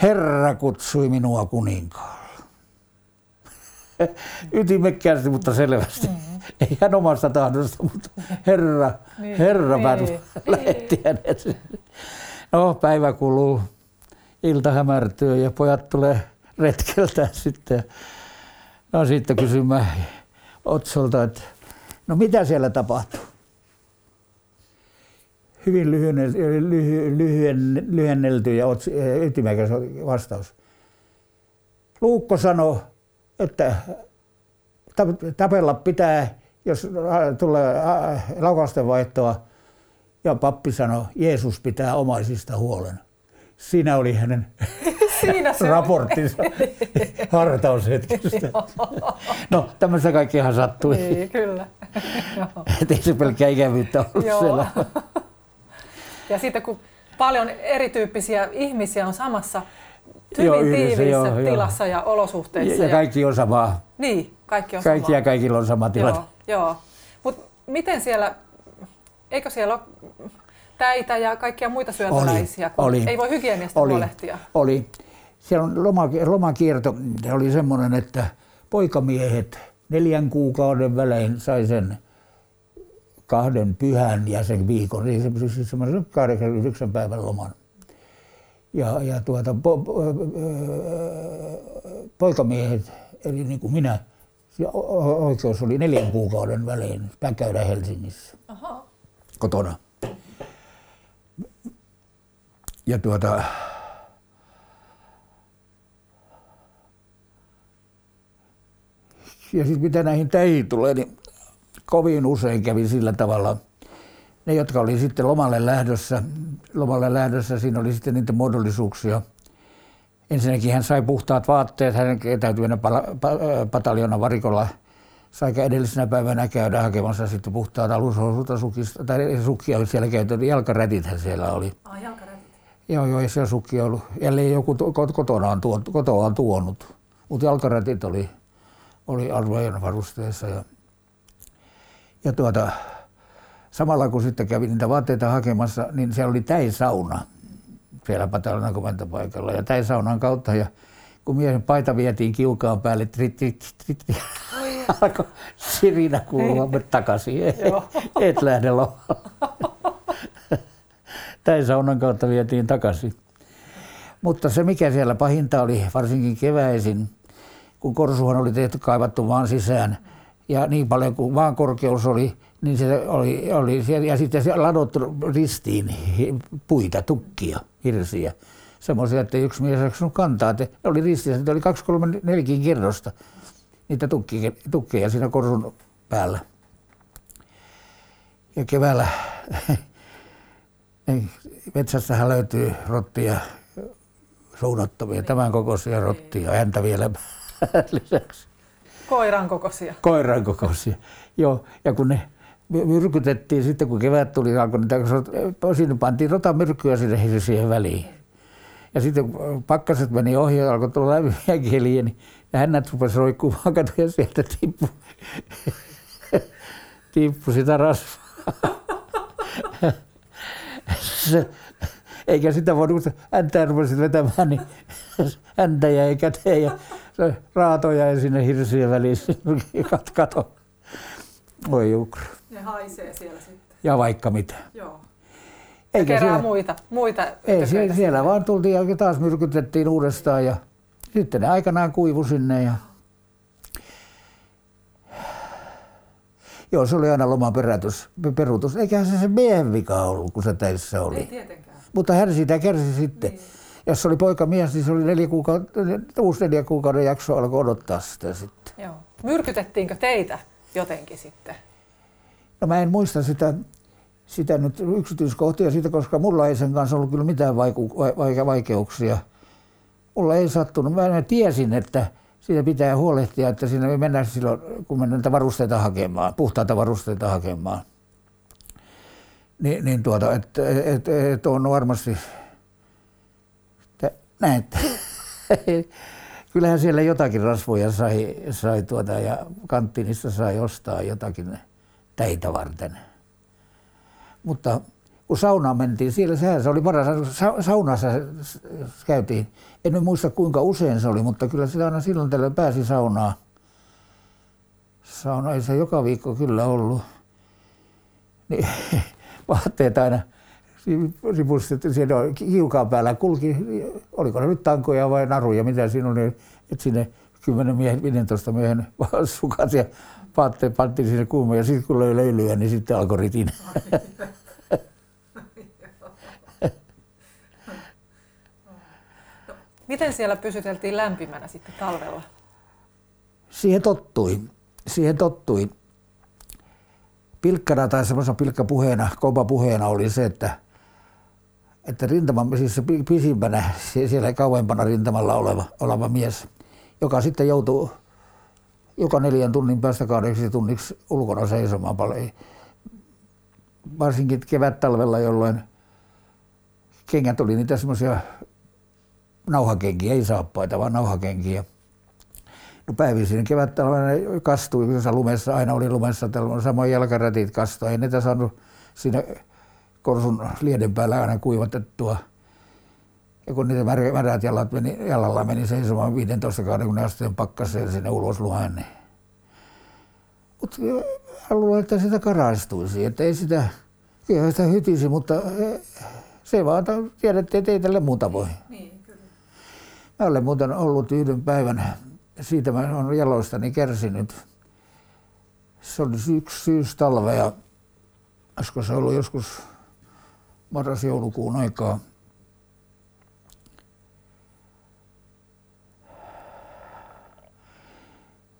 Herra kutsui minua kuninkaalla. Ytimekkäästi, mutta selvästi. Mm-hmm. Ei hän omasta tahdosta, mutta Herra, niin, Herra niin, lähetti hänet. No, päivä kuluu. ilta hämärtyy ja pojat tulee retkeltä sitten. No sitten kysymään Otsolta, että no mitä siellä tapahtuu? Hyvin lyhyen, lyhyen, lyhennelty ja ytimekäs vastaus. Luukko sanoi, että tapella pitää, jos tulee laukausten vaihtoa. Ja pappi sanoi, Jeesus pitää omaisista huolen. Siinä oli hänen Siinä se raporttinsa hartaushetkestä. no, tämmöistä kaikkihan sattui. Niin, kyllä. Ei se pelkkää ikävyyttä ollut siellä. ja sitten kun paljon erityyppisiä ihmisiä on samassa hyvin joo, tiiviissä joo, tilassa joo. ja olosuhteissa. Ja, ja kaikki on samaa. Niin, kaikki on kaikki samaa. ja kaikilla on sama tilanne. Joo, joo. Mutta miten siellä, eikö siellä ole täitä ja kaikkia muita syötäläisiä, kun oli, ei voi hygieniasta oli, huolehtia? Oli. Siellä on loma, lomakierto, oli semmoinen, että poikamiehet neljän kuukauden välein sai sen kahden pyhän ja sen viikon, eli siis semmoisen kahdeksan yhdeksän päivän loman. Ja, ja tuota, po, po, poikamiehet, eli niin kuin minä, oikeus oli neljän kuukauden välein käydä Helsingissä Aha. kotona. Ja tuota, ja sitten mitä näihin täihin tulee, niin kovin usein kävi sillä tavalla, ne, jotka oli sitten lomalle lähdössä, lomalle lähdössä, siinä oli sitten niitä muodollisuuksia. Ensinnäkin hän sai puhtaat vaatteet, hän täytyi mennä pataljona varikolla, sai edellisenä päivänä käydä hakemassa sitten puhtaat alushousut sukista, tai sukkia oli siellä käytetty, jalkarätithän siellä oli. Ah, jalkarätit. Joo, joo, ei se sukki ollut. Jälleen joku kotona on tuonut, kotoa on tuonut, mutta jalkarätit oli oli armeijan varusteessa. Ja, ja tuota, samalla kun sitten kävi niitä vaatteita hakemassa, niin siellä oli täisauna siellä Patalan komentopaikalla. Ja täisaunan kautta, ja kun miehen paita vietiin kiukaan päälle, trit, trit, trit, trit, alkoi sirinä kuulua takaisin. Et, et lähde lomalle. Täisaunan kautta vietiin takaisin. Mutta se mikä siellä pahinta oli, varsinkin keväisin, kun korsuhan oli tehty kaivattu maan sisään ja niin paljon kuin maan korkeus oli, niin se oli, oli siellä, ja sitten se ladottu ristiin puita, tukkia, hirsiä. Semmoisia, että yksi mies ei kantaa. Että oli ristiä, että oli kaksi, kolme, neljäkin kerrosta niitä tukkia, tukkeja siinä korsun päällä. Ja keväällä metsästähän löytyy rottia, suunnattomia, tämän kokoisia rottia, häntä vielä lisäksi. Koiran kokoisia. Koiran kokoisia, joo. Ja kun ne myrkytettiin sitten, kun kevät tuli, alkoi niitä, sinne pantiin rotamyrkkyä sinne siihen väliin. Ja sitten pakkaset meni ohi ja alkoi tulla lämpiä keliä, niin hännät rupesi roikkumaan ja sieltä tippu, tippu sitä rasvaa. eikä sitä voinut, kun häntää rupesi vetämään, niin häntä jäi käteen ja se raato jäi sinne hirsien väliin kato. Oi ukra. Ne haisee siellä sitten. Ja vaikka mitä. Joo. Eikä kerää siellä, muita, muita Ei, siellä, siellä vaan tultiin ja taas myrkytettiin uudestaan ja sitten ne aikanaan kuivu sinne ja Joo, se oli aina loman perätys, peruutus. Eiköhän se se miehen vika ollut, kun se teissä oli. Ei tietenkään. Mutta hän sitä kärsi sitten. Niin. Jos se oli poika mies, niin se oli neljä kuukautta, uusi neljä kuukauden jakso alkoi odottaa sitä sitten. Joo. Myrkytettiinkö teitä jotenkin sitten? No mä en muista sitä, sitä nyt yksityiskohtia siitä, koska mulla ei sen kanssa ollut kyllä mitään vaiku, vaike, vaikeuksia. Mulla ei sattunut. Mä tiesin, että siitä pitää huolehtia, että siinä ei mennä silloin, kun mennään varusteita hakemaan, puhtaita varusteita hakemaan. Ni, niin tuota, että et, et, on varmasti näin. Kyllähän siellä jotakin rasvoja sai, sai tuota ja kanttiinissa sai ostaa jotakin täitä varten. Mutta kun saunaan mentiin, siellä sehän se oli paras, saunassa käytiin. En muista kuinka usein se oli, mutta kyllä sitä aina silloin tällä pääsi saunaan. Sauna ei se joka viikko kyllä ollut. Niin, vaatteet aina ripustettu siinä kiukaan päällä kulki, oliko ne nyt tankoja vai naruja, mitä siinä oli, että sinne 10 miehen, 15 miehen sukat ja paatteet pantiin sinne kuumaan ja sitten kun löi löylyä, niin sitten alkoi ritin. Miten siellä pysyteltiin lämpimänä sitten talvella? Siihen tottui. Siihen tottui. Pilkkana tai semmoisena pilkkapuheena, puheena oli se, että, että rintama, siis se pisimpänä, siellä kauempana rintamalla oleva, oleva mies, joka sitten joutuu joka neljän tunnin päästä kahdeksi tunniksi ulkona seisomaan paljon. Varsinkin kevät-talvella, jolloin kengät oli niitä semmoisia nauhakenkiä, ei saappaita, vaan nauhakenkiä. Päivisin kevät kastui, kun lumessa, aina oli lumessa, samoin jalkarätit kastui. Ei niitä saanut siinä korsun lieden päällä aina kuivatettua. Ja kun niitä märät jalat meni, jalalla meni seisomaan 15-20 asteen pakkaseen sinne ulos luhen, niin mutta luulen, että sitä karaistuisi, että ei sitä, kyllä sitä hytisi, mutta se vaan tiedätte, että ei tälle muuta voi. Niin. Mä olen muuten ollut yhden päivän, siitä mä olen jaloistani kärsinyt. Se oli yksi syys talvea, olisiko se ollut joskus marras-joulukuun aikaa.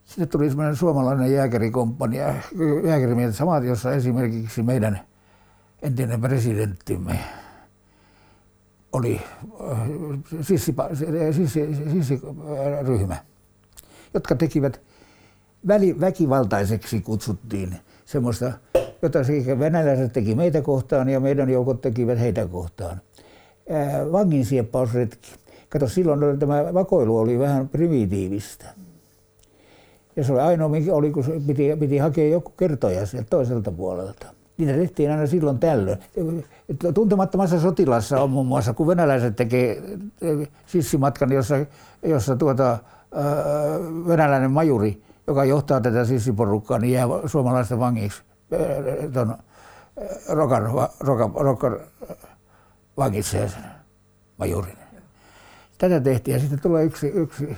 Sinne tuli semmoinen suomalainen jääkärikomppania, jääkärimiehet samat, jossa esimerkiksi meidän entinen presidenttimme oli sissiryhmä, sissi, sissi, jotka tekivät väli, väkivaltaiseksi kutsuttiin semmoista, jota sekä venäläiset teki meitä kohtaan ja meidän joukot tekivät heitä kohtaan. Vangin sieppausretki. Kato, silloin tämä vakoilu oli vähän primitiivistä. Ja se oli ainoa, mikä oli, kun piti, piti hakea joku kertoja sieltä toiselta puolelta. Niitä tehtiin aina silloin tällöin. Tuntemattomassa sotilassa on muun muassa, kun venäläiset tekee sissimatkan, jossa, jossa tuota, venäläinen majuri, joka johtaa tätä sissiporukkaa, niin jää suomalaisten vangiksi ton Rokan, Rokan, Rokan majurin. Tätä tehtiin ja sitten tulee yksi, yksi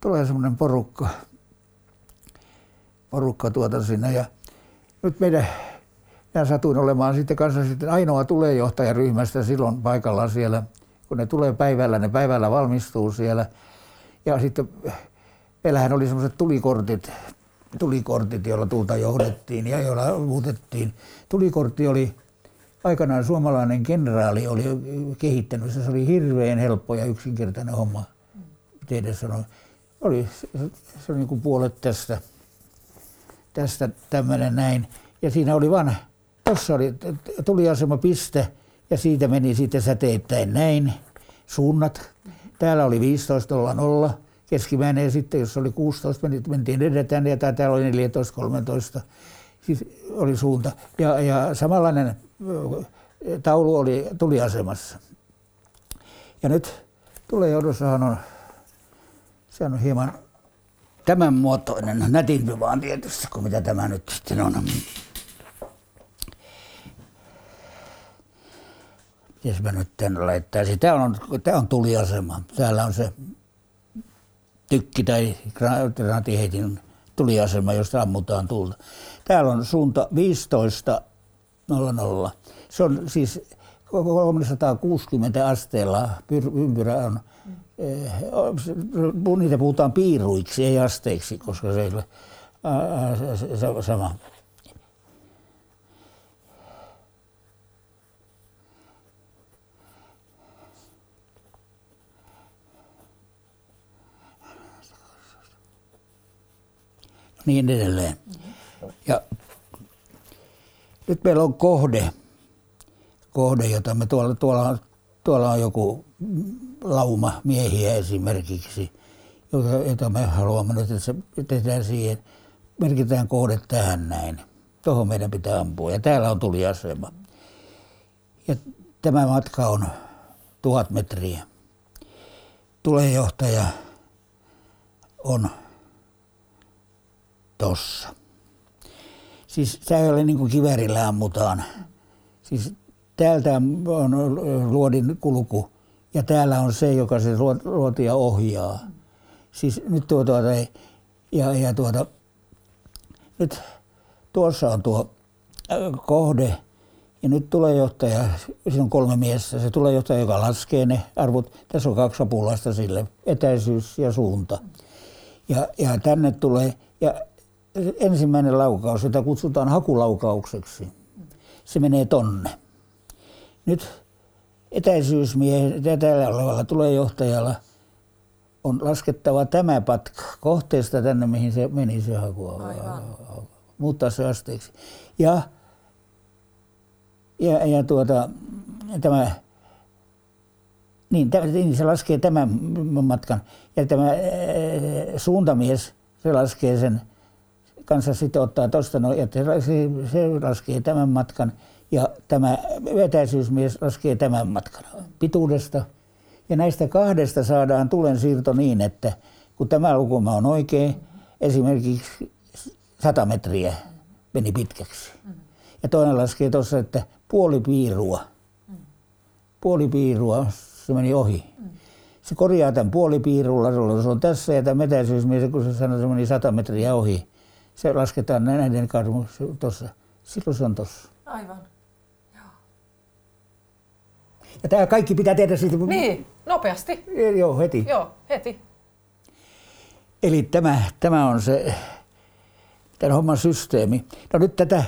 tulee semmoinen porukka, porukka tuota sinne ja nyt meidän minä satuin olemaan sitten kanssa sitten ainoa tulejohtajaryhmästä silloin paikalla siellä, kun ne tulee päivällä, ne päivällä valmistuu siellä. Ja sitten meillähän oli semmoiset tulikortit, tulikortit, joilla tulta johdettiin ja joilla muutettiin. Tulikortti oli aikanaan suomalainen kenraali oli kehittänyt. Se oli hirveän helppo ja yksinkertainen homma. Miten sanoi? Oli, se oli niin kuin puolet tästä, tästä tämmöinen näin. Ja siinä oli vain Tuossa oli tuliasemapiste ja siitä meni sitten säteittäin näin suunnat. Täällä oli 15.00 keskimäinen ja sitten jos oli 16 mentiin edetään ja täällä oli 14.13 siis oli suunta. Ja, ja samanlainen taulu oli tuliasemassa. Ja nyt tulee joudossahan on, se on hieman tämän muotoinen, nätimpi vaan tietysti kuin mitä tämä nyt sitten on. Jos mä nyt tänne laittaisin. Tämä on, tämä on tuliasema. Täällä on se tykki tai granatiheitin tuliasema, josta ammutaan tulta. Täällä on suunta 15.00. Se on siis 360 asteella ympyrä on. Eh, niitä puhutaan piiruiksi, ei asteiksi, koska se ei ole sama. Niin edelleen. Ja nyt meillä on kohde, kohde jota me tuolla, tuolla, tuolla on joku lauma miehiä esimerkiksi, jota, jota me haluamme nyt, että se tehdään siihen, merkitään kohde tähän näin. Tuohon meidän pitää ampua. Ja täällä on tuliasema. Ja tämä matka on tuhat metriä. Tulejohtaja on tossa. Siis se ei ole niin kuin kiverillä ammutaan. Siis täältä on luodin kulku ja täällä on se, joka se luotia ohjaa. Siis nyt tuo tuota, ja, ja tuota, nyt tuossa on tuo kohde, ja nyt tulee johtaja, siinä on kolme miestä, se tulee johtaja, joka laskee ne arvot. Tässä on kaksi apulaista sille, etäisyys ja suunta. Ja, ja tänne tulee, ja ensimmäinen laukaus, jota kutsutaan hakulaukaukseksi, se menee tonne. Nyt etäisyysmiehen, tällä olevalla tulee johtajalla, on laskettava tämä patka kohteesta tänne, mihin se meni se haku. Muuttaa se asteeksi. Ja ja, ja tuota, tämä, niin, tämä, niin se laskee tämän matkan. Ja tämä ää, suuntamies, se laskee sen kanssa sitten ottaa tuosta, no, että se, se laskee tämän matkan ja tämä etäisyysmies laskee tämän matkan pituudesta. Ja näistä kahdesta saadaan tulen siirto niin, että kun tämä lukuma on oikein, esimerkiksi 100 metriä meni pitkäksi. Ja toinen laskee tuossa, että puoli piirua. Puoli piirua, se meni ohi. Se korjaa tämän puolipiirulla, se on tässä ja tämä metäisyysmies, kun se sanoi, se meni sata metriä ohi. Se lasketaan näiden karmu tuossa. Silloin se on tuossa. Aivan. Ja tämä kaikki pitää tehdä sitten. Niin, nopeasti. Joo, heti. Joo, heti. Eli tämä, tämä on se tämän homman systeemi. No nyt tätä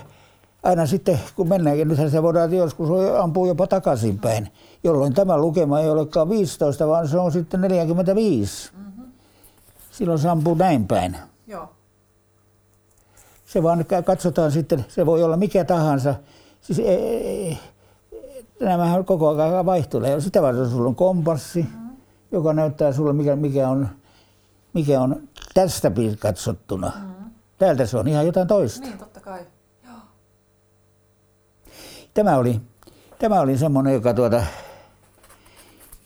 aina sitten, kun mennään, ja nythän se voidaan joskus ampua jopa takaisinpäin, jolloin tämä lukema ei olekaan 15, vaan se on sitten 45. Mm-hmm. Silloin se ampuu näin päin. Joo. Se vaan katsotaan sitten, se voi olla mikä tahansa. Siis ei, ei, nämähän koko ajan vaihtelee. Sitä varten sulla on kompassi, mm-hmm. joka näyttää sulle, mikä, mikä, on, mikä on tästä katsottuna. Mm-hmm. Täältä se on ihan jotain toista. Niin, totta kai tämä oli, tämä oli semmoinen, joka, tuota,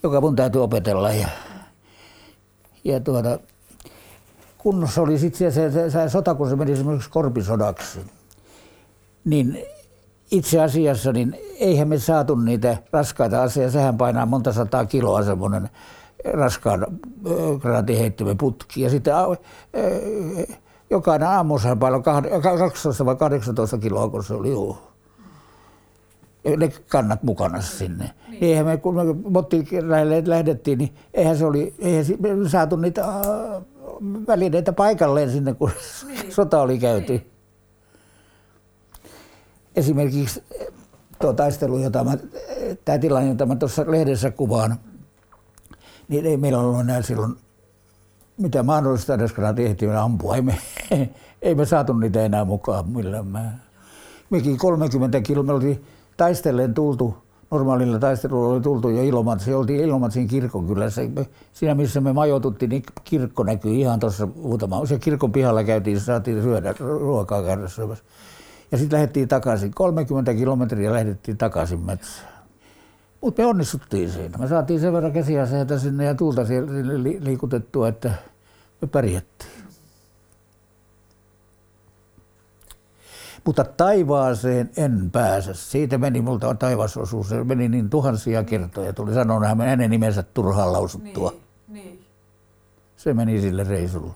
joka mun täytyy opetella. Ja, ja tuota, kunnossa oli sitten se, se, se, sota, kun se meni esimerkiksi korpisodaksi, niin itse asiassa niin eihän me saatu niitä raskaita aseja. Sehän painaa monta sataa kiloa semmoinen raskaan granaatin putki. Ja sitten jokainen aamussa painoi 12 vai 18 kiloa, kun se oli juu ne kannat mukana sinne. Niin. Eihän me, kun me lähdettiin, niin eihän se oli, eihän saatu niitä äh, välineitä paikalleen sinne, kun niin. sota oli käyty. Niin. Esimerkiksi tuo taistelu, jota mä, tämä tilanne, jota mä tuossa lehdessä kuvaan, niin ei meillä ollut enää silloin mitä mahdollista edes ehtiä ampua. Ei me, ei me saatu niitä enää mukaan millään. Mä, mekin 30 kilometriä taistellen tultu, normaalilla taistelulla oli tultu jo Ilomantsi, oltiin Ilomantsin kirkonkylässä. Siinä missä me majoituttiin, niin kirkko näkyy ihan tuossa muutama. Se kirkon pihalla käytiin, saatiin syödä ruokaa käydä. Ja sitten lähdettiin takaisin. 30 kilometriä lähdettiin takaisin metsään. Mutta me onnistuttiin siinä. Me saatiin sen verran käsiaseita sinne ja tulta liikutettua, että me pärjättiin. Mutta taivaaseen en pääse. Siitä meni multa taivasosuus, se meni niin tuhansia kertoja. Tuli sanoa hänen nimensä turhaan lausuttua. Niin, niin. Se meni sille reisulle.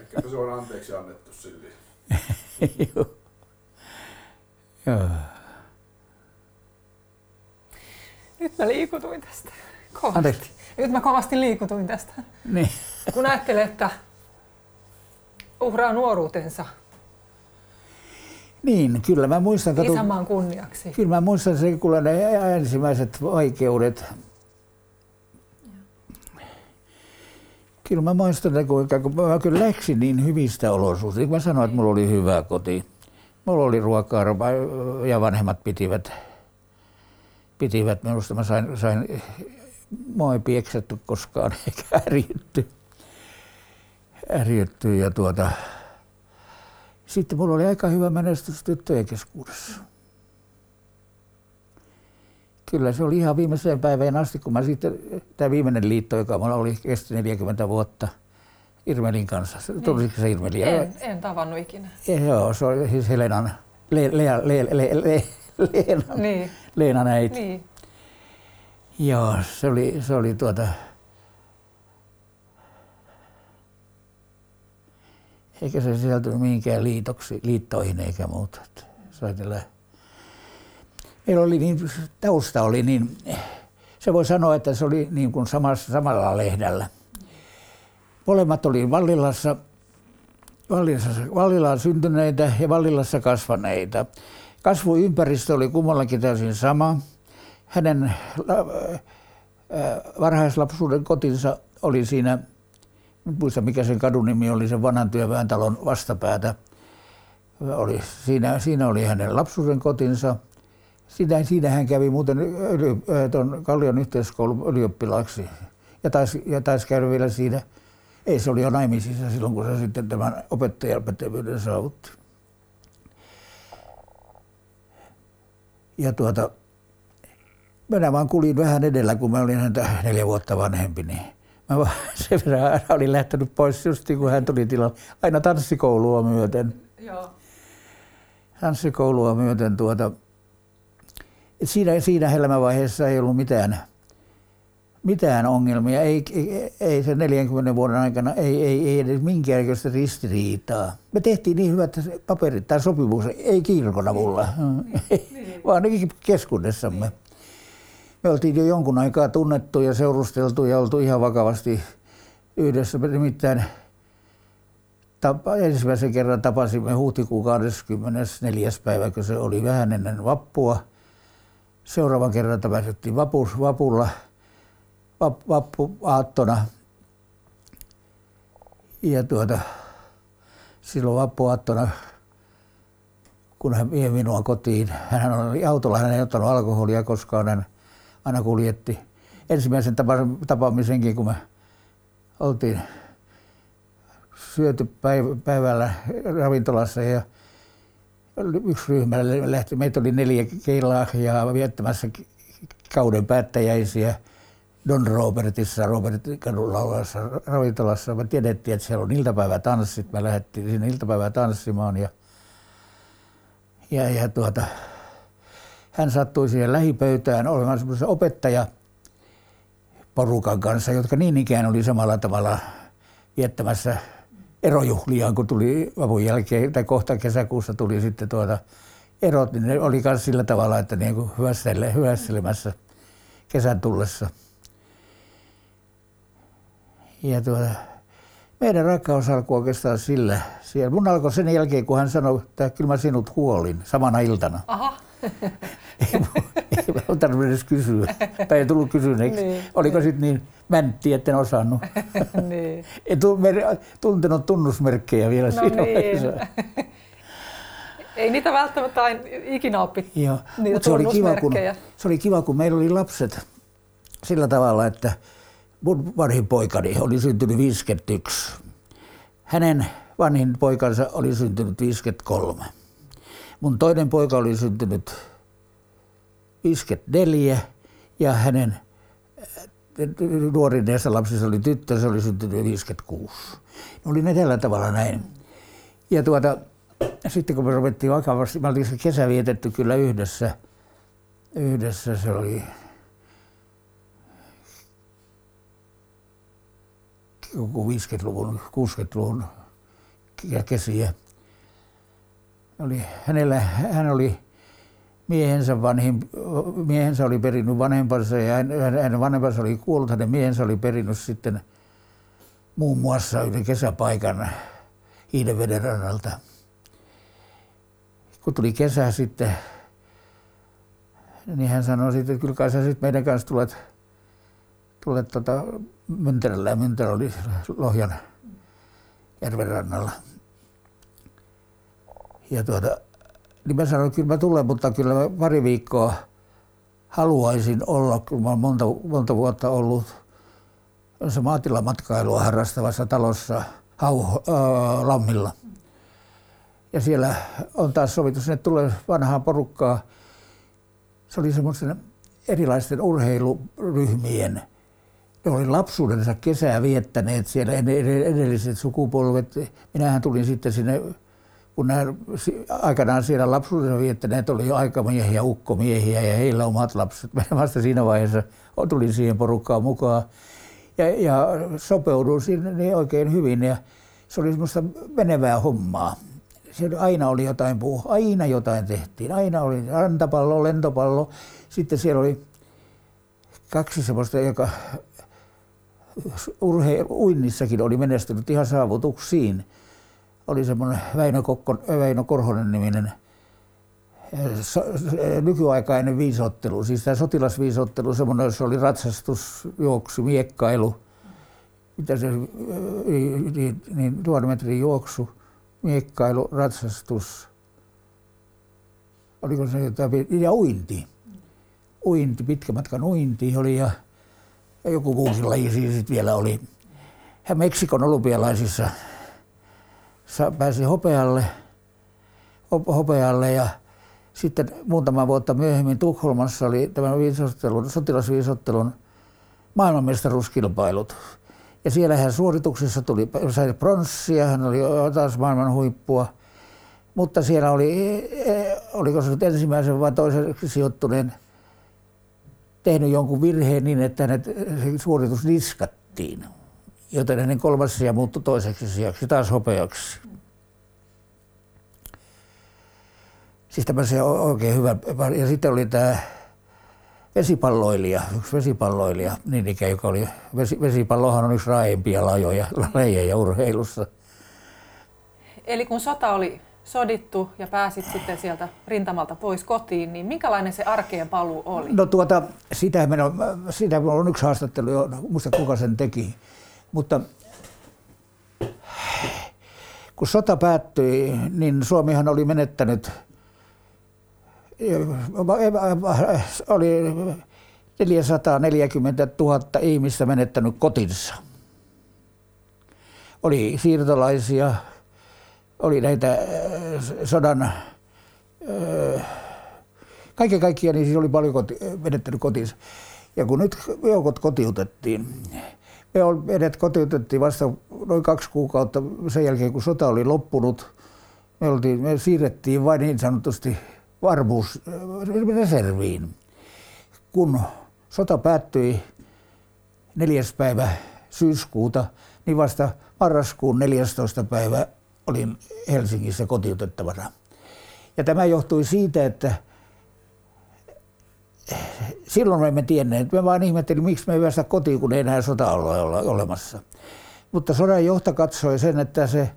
Ehkä se on anteeksi annettu sille. Joo. Joo. Nyt mä liikutuin tästä. Kovasti. Anteeksi. Nyt mä kovasti liikutuin tästä. Niin. Kun ajattelee, että uhraa nuoruutensa niin, kyllä mä muistan. Katu, Isänmaan kunniaksi. Kyllä mä muistan sen, kun ne ensimmäiset vaikeudet. Kyllä mä muistan, että kun, kun mä kyllä läksin niin hyvistä olosuhteista. Mä sanoin, että mulla oli hyvä koti. Mulla oli ruokaa ja vanhemmat pitivät, pitivät minusta. Mä sain, sain mua ei pieksetty koskaan eikä ärjytty. ärjytty ja tuota, sitten mulla oli aika hyvä menestys tyttöjen keskuudessa. Kyllä se oli ihan viimeiseen päivään asti, kun mä sitten, tämä viimeinen liitto, joka mulla oli kesti 40 vuotta Irmelin kanssa. Tulisiko se Irmeli? En, en tavannut ikinä. Ja, joo, se oli siis Helenan, Le, Lea, Le, Le, Le, Leena, Niin, Leenan äiti. niin. Joo, se oli, se oli tuota... Eikä se sisältynyt mihinkään liitoksi, liittoihin eikä muuta. Soitella. Meillä oli niin, tausta oli niin, se voi sanoa, että se oli niin kuin samassa, samalla lehdellä. Molemmat oli Vallilassa, Vallilassa, Vallilaan syntyneitä ja Vallilassa kasvaneita. Kasvuympäristö oli kummallakin täysin sama. Hänen äh, äh, varhaislapsuuden kotinsa oli siinä, muista mikä sen kadun nimi oli, sen vanhan työväen talon vastapäätä. Oli, siinä, siinä oli hänen lapsuuden kotinsa. Siinä, siinä hän kävi muuten yli, äh, tuon Kallion yhteiskoulun ylioppilaaksi ja taisi, ja taisi käydä vielä siinä. Ei, se oli jo naimisissa silloin, kun se sitten tämän opettajan pätevyyden saavutti. Ja tuota, minä vaan kulin vähän edellä, kun mä olin häntä neljä vuotta vanhempi, niin mä vaan sen verran aina olin lähtenyt pois just kun hän tuli tilalle. Aina tanssikoulua myöten. Joo. Tanssikoulua myöten tuota. Et siinä, siinä elämänvaiheessa ei ollut mitään, mitään ongelmia. Ei, ei, ei se 40 vuoden aikana, ei, ei, ei edes minkäännäköistä ristiriitaa. Me tehtiin niin hyvät paperit tai sopimus, ei kirkon avulla, niin. vaan keskuudessamme me oltiin jo jonkun aikaa tunnettu ja seurusteltu ja oltu ihan vakavasti yhdessä. Nimittäin tapa, ensimmäisen kerran tapasimme huhtikuun 24. päivä, kun se oli vähän ennen vappua. Seuraavan kerran tapasittiin vapus, vapulla, vap, vappuaattona. Ja tuota, silloin vappuaattona, kun hän vie minua kotiin, hän oli autolla, hän ei ottanut alkoholia koskaan, hän aina kuljetti. Ensimmäisen tapaamisenkin, kun me oltiin syöty päivällä ravintolassa ja yksi ryhmä lähti, meitä oli neljä keilaa ja viettämässä kauden päättäjäisiä Don Robertissa, Robertin olevassa ravintolassa. Me tiedettiin, että siellä on iltapäivätanssit. Me lähdettiin sinne iltapäivää tanssimaan ja, ja, ja tuota, hän sattui siihen lähipöytään olemaan semmoisen opettaja porukan kanssa, jotka niin ikään oli samalla tavalla viettämässä erojuhlia, kun tuli vapun jälkeen, tai kohta kesäkuussa tuli sitten tuota erot, niin ne oli myös sillä tavalla, että niin kuin hyvästelemässä kesän tullessa. Ja tuota, meidän rakkaus alkoi oikeastaan sillä. Siellä. Mun alkoi sen jälkeen, kun hän sanoi, että kyllä mä sinut huolin samana iltana. Aha. Ei, ei ole tarvinnut edes kysyä. Tai ei tullut kysyneeksi. Niin, Oliko sitten niin mäntti, etten osannut. niin. En tuntenut tunnusmerkkejä vielä no siinä niin. Ei niitä välttämättä aina ikinä oppi, Joo. niitä se oli, kiva, kun, se oli kiva, kun meillä oli lapset sillä tavalla, että mun vanhin poikani oli syntynyt 51. Hänen vanhin poikansa oli syntynyt 53. Mun toinen poika oli syntynyt 54 ja hänen nuorin näistä lapsista oli tyttö, se oli syntynyt 56. Ne oli ne tällä tavalla näin. Ja tuota, sitten kun me ruvettiin vakavasti, me oltiin se kesä vietetty kyllä yhdessä. Yhdessä se oli joku 50-luvun, 60-luvun kesiä. Oli, hänellä, hän oli miehensä vanhin, miehensä oli perinnyt vanhempansa ja hänen vanhempansa oli kuollut, hänen miehensä oli perinnyt sitten muun muassa yhden kesäpaikan Hiidenveden rannalta. Kun tuli kesä sitten, niin hän sanoi sitten, että kyllä kai sä sitten meidän kanssa tulet, tulet tota Mynterällä ja Myntärä oli Lohjan järven rannalla. Ja tuota, niin mä sanoin, että kyllä mä tulen, mutta kyllä mä pari viikkoa haluaisin olla, kun mä olen monta, monta vuotta ollut se maatilamatkailua harrastavassa talossa Hau, äh, Lammilla. Ja siellä on taas sovittu, sinne tulee vanhaa porukkaa. Se oli semmoisen erilaisten urheiluryhmien, ne oli lapsuudensa kesää viettäneet siellä edelliset sukupolvet. Minähän tulin sitten sinne kun nämä aikanaan siellä lapsuudessa viettäneet oli jo aikamiehiä, ukkomiehiä ja heillä omat lapset. Mä vasta siinä vaiheessa tulin siihen porukkaan mukaan ja, ja sopeuduin sinne niin oikein hyvin ja se oli semmoista menevää hommaa. Siellä aina oli jotain puu, aina jotain tehtiin. Aina oli rantapallo, lentopallo. Sitten siellä oli kaksi semmoista, joka urhe, uinnissakin oli menestynyt ihan saavutuksiin. Oli semmoinen Väinö, Kokko, Väinö Korhonen niminen so, nykyaikainen viisottelu, siis tämä sotilasviisottelu, semmoinen, jossa oli ratsastus, juoksu, miekkailu, mitä se, niin, niin tuon metrin juoksu, miekkailu, ratsastus, oliko se jotain, ja uinti. Uinti, pitkä matkan uinti oli ja, ja joku muukin laji siis vielä oli. Hän Meksikon olympialaisissa pääsi hopealle, hopealle ja sitten muutama vuotta myöhemmin Tukholmassa oli tämän viisottelun, sotilasviisottelun maailmanmestaruuskilpailut. Ja siellä hän suorituksessa tuli, sai pronssia, hän oli taas maailman huippua. Mutta siellä oli, e, oliko se nyt ensimmäisen vai toisen sijoittuneen tehnyt jonkun virheen niin, että hänet se suoritus niskattiin. Joten hänen kolmas sija muuttui toiseksi sijaksi, taas hopeaksi. Siis tämmöisiä oikein hyvä. Ja sitten oli tämä vesipalloilija, yksi vesipalloilija, niin ikä, joka oli, vesi, vesipallohan on yksi raaimpia lajoja, lajeja urheilussa. Eli kun sota oli sodittu ja pääsit sitten sieltä rintamalta pois kotiin, niin minkälainen se arkeen paluu oli? No tuota, sitä, minä, sitä on yksi haastattelu jo, muista kuka sen teki, mutta kun sota päättyi, niin Suomihan oli menettänyt oli 440 000 ihmistä menettänyt kotinsa. Oli siirtolaisia, oli näitä äh, sodan, äh, kaiken kaikkiaan niin siis oli paljon koti, menettänyt kotinsa. Ja kun nyt joukot kotiutettiin, me meidät kotiutettiin vasta noin kaksi kuukautta sen jälkeen, kun sota oli loppunut. Me, oltiin, me siirrettiin vain niin sanotusti varmuusreserviin. Kun sota päättyi neljäs päivä syyskuuta, niin vasta marraskuun 14. päivä olin Helsingissä kotiutettavana. Ja tämä johtui siitä, että silloin me emme tienneet. Me vaan ihmettelin, miksi me ei päästä kotiin, kun ei enää sota olla olemassa. Mutta sodan johto katsoi sen, että se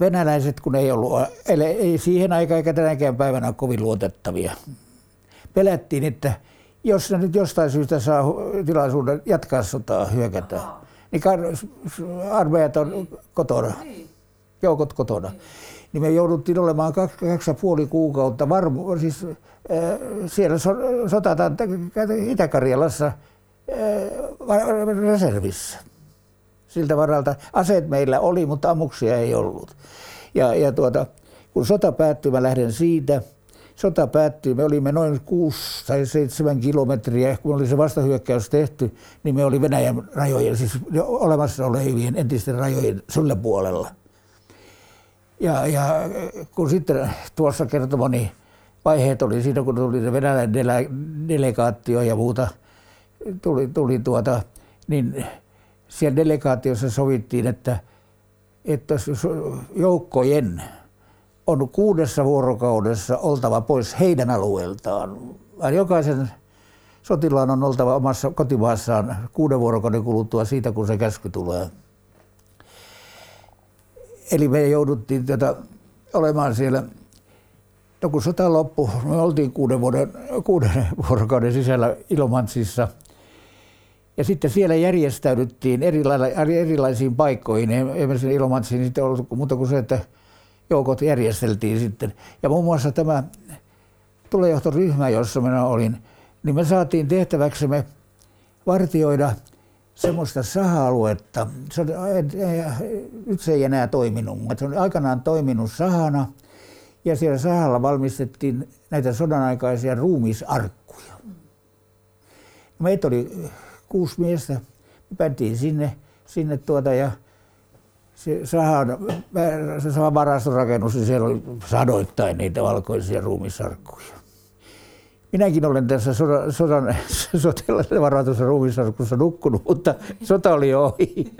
venäläiset, kun ei ollut, ei siihen aikaan eikä tänäkään päivänä ole kovin luotettavia. Pelättiin, että jos ne nyt jostain syystä saa tilaisuuden jatkaa sotaa, hyökätä, niin armeijat on kotona, niin. joukot kotona. Niin me jouduttiin olemaan kaksi, kaksi ja puoli kuukautta varmu, siis äh, siellä so, sotataan Itä-Karjalassa äh, reservissä siltä varalta. Aseet meillä oli, mutta ammuksia ei ollut. Ja, ja tuota, kun sota päättyi, mä lähden siitä. Sota päättyi, me olimme noin 6 tai 7 kilometriä, kun oli se vastahyökkäys tehty, niin me oli Venäjän rajojen, siis olemassa olevien entisten rajojen sulle puolella. Ja, ja kun sitten tuossa kertomani vaiheet oli siinä, kun tuli se Venäjän delegaatio ja muuta, tuli, tuli tuota, niin siellä delegaatiossa sovittiin, että, että joukkojen on kuudessa vuorokaudessa oltava pois heidän alueeltaan. Jokaisen sotilaan on oltava omassa kotimaassaan kuuden vuorokauden kuluttua siitä, kun se käsky tulee. Eli me jouduttiin tätä olemaan siellä. No kun sota loppui, me oltiin kuuden, vuoden, kuuden vuorokauden sisällä Ilomantsissa – ja sitten siellä järjestäydyttiin erilaisiin paikkoihin. Ei sinne Ilomantsiin sitten ollut muuta kuin se, että joukot järjesteltiin sitten. Ja muun muassa tämä tulejohtoryhmä, jossa minä olin, niin me saatiin tehtäväksemme vartioida semmoista saha-aluetta. Se on, nyt se ei enää toiminut, mutta se on aikanaan toiminut sahana. Ja siellä sahalla valmistettiin näitä sodanaikaisia ruumisarkkuja. Meitä oli kuusi miestä. Me päätiin sinne, sinne tuota ja se, sahan, se sama varastorakennus, niin siellä oli sadoittain niitä valkoisia ruumissarkkuja. Minäkin olen tässä sodan, sodan varatussa ruumissarkussa nukkunut, mutta sota oli ohi.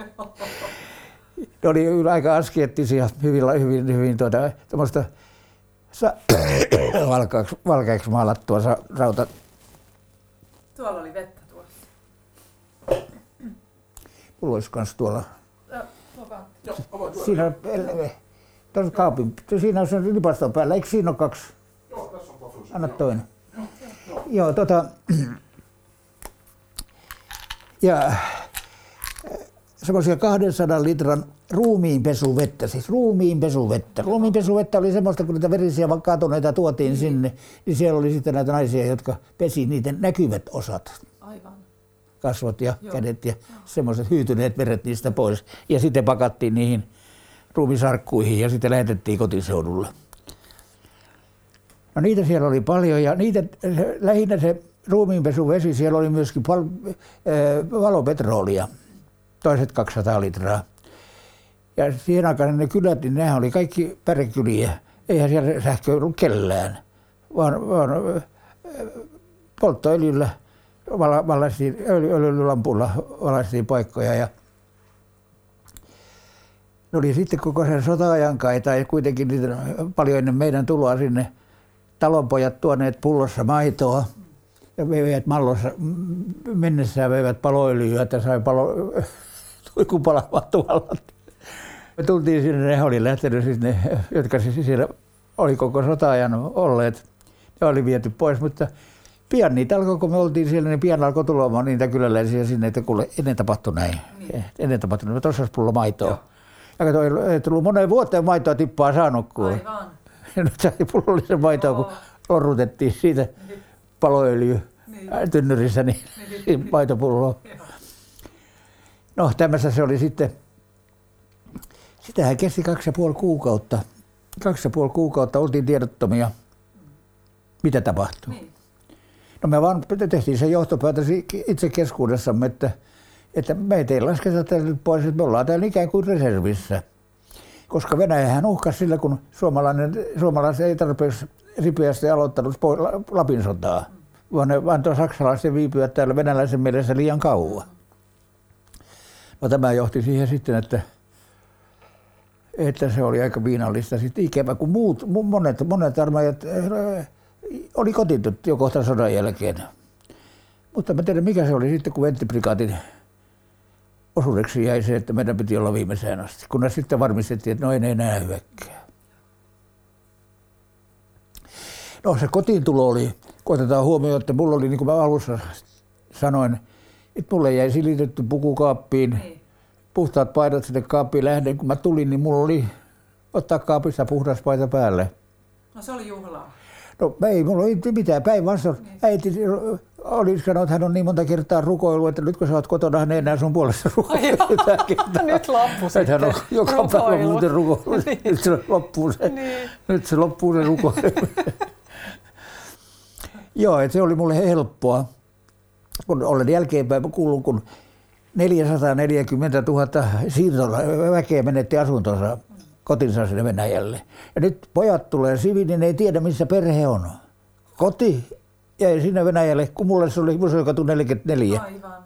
Ne oli aika askeettisia, hyvin, hyvin, hyvin tuota, sa- valkeaksi, valkeaksi maalattua sa- rauta. Tuolla oli vettä tuossa. Mulla olisi kans tuolla. Joo. Siinä on, tuossa kaapin, siinä on se lipaston päällä. Eikö siinä ole kaksi? Joo, tässä on. Anna toinen. Joo, tota... Ja semmoisia 200 litran ruumiinpesuvettä, siis ruumiinpesuvettä. Ruumiinpesuvettä oli semmoista, kun niitä verisiä kaatuneita tuotiin sinne, niin siellä oli sitten näitä naisia, jotka pesi niiden näkyvät osat, Aivan. kasvot ja Joo. kädet ja semmoiset hyytyneet veret niistä pois. Ja sitten pakattiin niihin ruumisarkkuihin ja sitten lähetettiin kotiseudulle. No niitä siellä oli paljon ja niitä, se, lähinnä se ruumiinpesuvesi, siellä oli myöskin pal, äh, valopetrolia, toiset 200 litraa. Ja siihen aikaan ne kylät, niin nehän oli kaikki pärekyliä. Eihän siellä sähkö ollut kellään, vaan, vaan äh, polttoöljyllä vala- valaistiin, öljy, öljylampulla valaistiin paikkoja ja ne oli sitten koko sen sota-ajan kai, tai kuitenkin niitä paljon ennen meidän tuloa sinne talonpojat tuoneet pullossa maitoa ja veivät mallossa m- mennessään veivät paloöljyä, että sai palo, tuikun palamaan tuolla. Me tultiin sinne, ne oli lähtenyt siis ne, jotka siis siellä oli koko sota-ajan olleet. Ne oli viety pois, mutta pian niitä alkoi, kun me oltiin siellä, niin pian alkoi tulemaan niitä kyläläisiä sinne, että kuule, ennen tapahtui näin. Niin. Ennen tapahtui näin. Tuossa olisi pullo maitoa. Joo. Ja kato, ei tullut moneen vuoteen maitoa tippaa saanut, kuule. Aivan. Ja nyt sai pullollisen maitoa, kun lorrutettiin siitä paloöljy niin. tynnyrissä, niin, niin. maitopulloa. No tämmöistä se oli sitten. Sitähän kesti kaksi ja puoli kuukautta. Kaksi ja puoli kuukautta oltiin tiedottomia, mitä tapahtui. Niin. No me vaan tehtiin se johtopäätös itse keskuudessamme, että, että meitä ei lasketa täältä pois, että me ollaan täällä ikään kuin reservissä. Koska Venäjähän uhkasi sillä, kun suomalainen, suomalaiset ei tarpeeksi ripeästi aloittanut Lapin sotaa, vaan ne antoi saksalaisten viipyä täällä venäläisen mielessä liian kauan. No tämä johti siihen sitten, että, että se oli aika viinallista sitten ikävä, kun muut, monet, monet armeijat äh, oli kotitut jo kohta sodan jälkeen. Mutta mä tiedän, mikä se oli sitten, kun venttiprikaatin osuudeksi jäi se, että meidän piti olla viimeiseen asti. Kunnes sitten varmistettiin, että no ei enää hyökkää. No se kotiin tulo oli, koitetaan huomioon, että mulla oli, niin kuin mä alussa sanoin, että mulle jäi silitetty pukukaappiin, Niin. puhtaat paidat sinne kaappiin lähden. Kun mä tulin, niin mulla oli ottaa kaapista puhdas paita päälle. No se oli juhlaa. No ei mulla ei mitään päinvastoin. Äiti oli sanonut, että hän on niin monta kertaa rukoillut, että nyt kun sä oot kotona, hän ei enää sun puolesta kertaa. Nyt loppu Että hän on sitten. joka päivä Rukoilu. muuten rukoillut. Niin. Nyt se loppuu se, Niin. nyt se, loppuu se rukoilu. Joo, että se oli mulle helppoa. Kun olen jälkeenpäin kuullut, kun 440 000 siirtola väkeä menetti asuntonsa kotinsa sinne Venäjälle. Ja nyt pojat tulee siviin, ei tiedä missä perhe on. Koti jäi sinne Venäjälle, kun mulle se oli Museokatu 44. Aivan.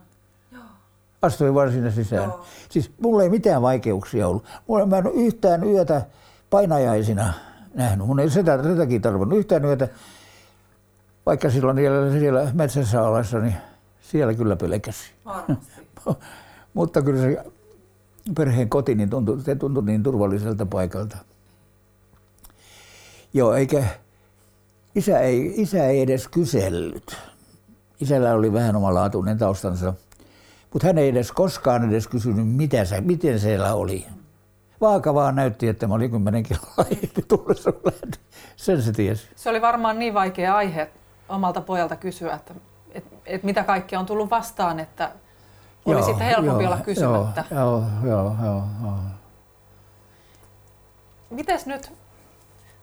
Astuin vaan sinne sisään. Joo. Siis mulla ei mitään vaikeuksia ollut. Mulla mä en ole yhtään yötä painajaisina nähnyt. Mun ei sitä, sitäkin tarvinnut yhtään yötä. Vaikka silloin siellä, siellä metsässä olessa, niin siellä kyllä pelkäsi. Varmasti. Mutta kyllä se perheen koti niin tuntui, se tuntui niin turvalliselta paikalta. Joo, eikä isä ei, isä ei edes kysellyt. Isällä oli vähän omalaatuinen taustansa, mutta hän ei edes koskaan edes kysynyt, mitä se, miten siellä oli. Vaaka vaan näytti, että mä olin 10 kiloa. Sen se tiesi. Se oli varmaan niin vaikea aihe omalta pojalta kysyä, että et, et mitä kaikkea on tullut vastaan, että oli Joo, sitten helpompi joo, olla kysymättä. Joo, joo, joo, joo. Mites nyt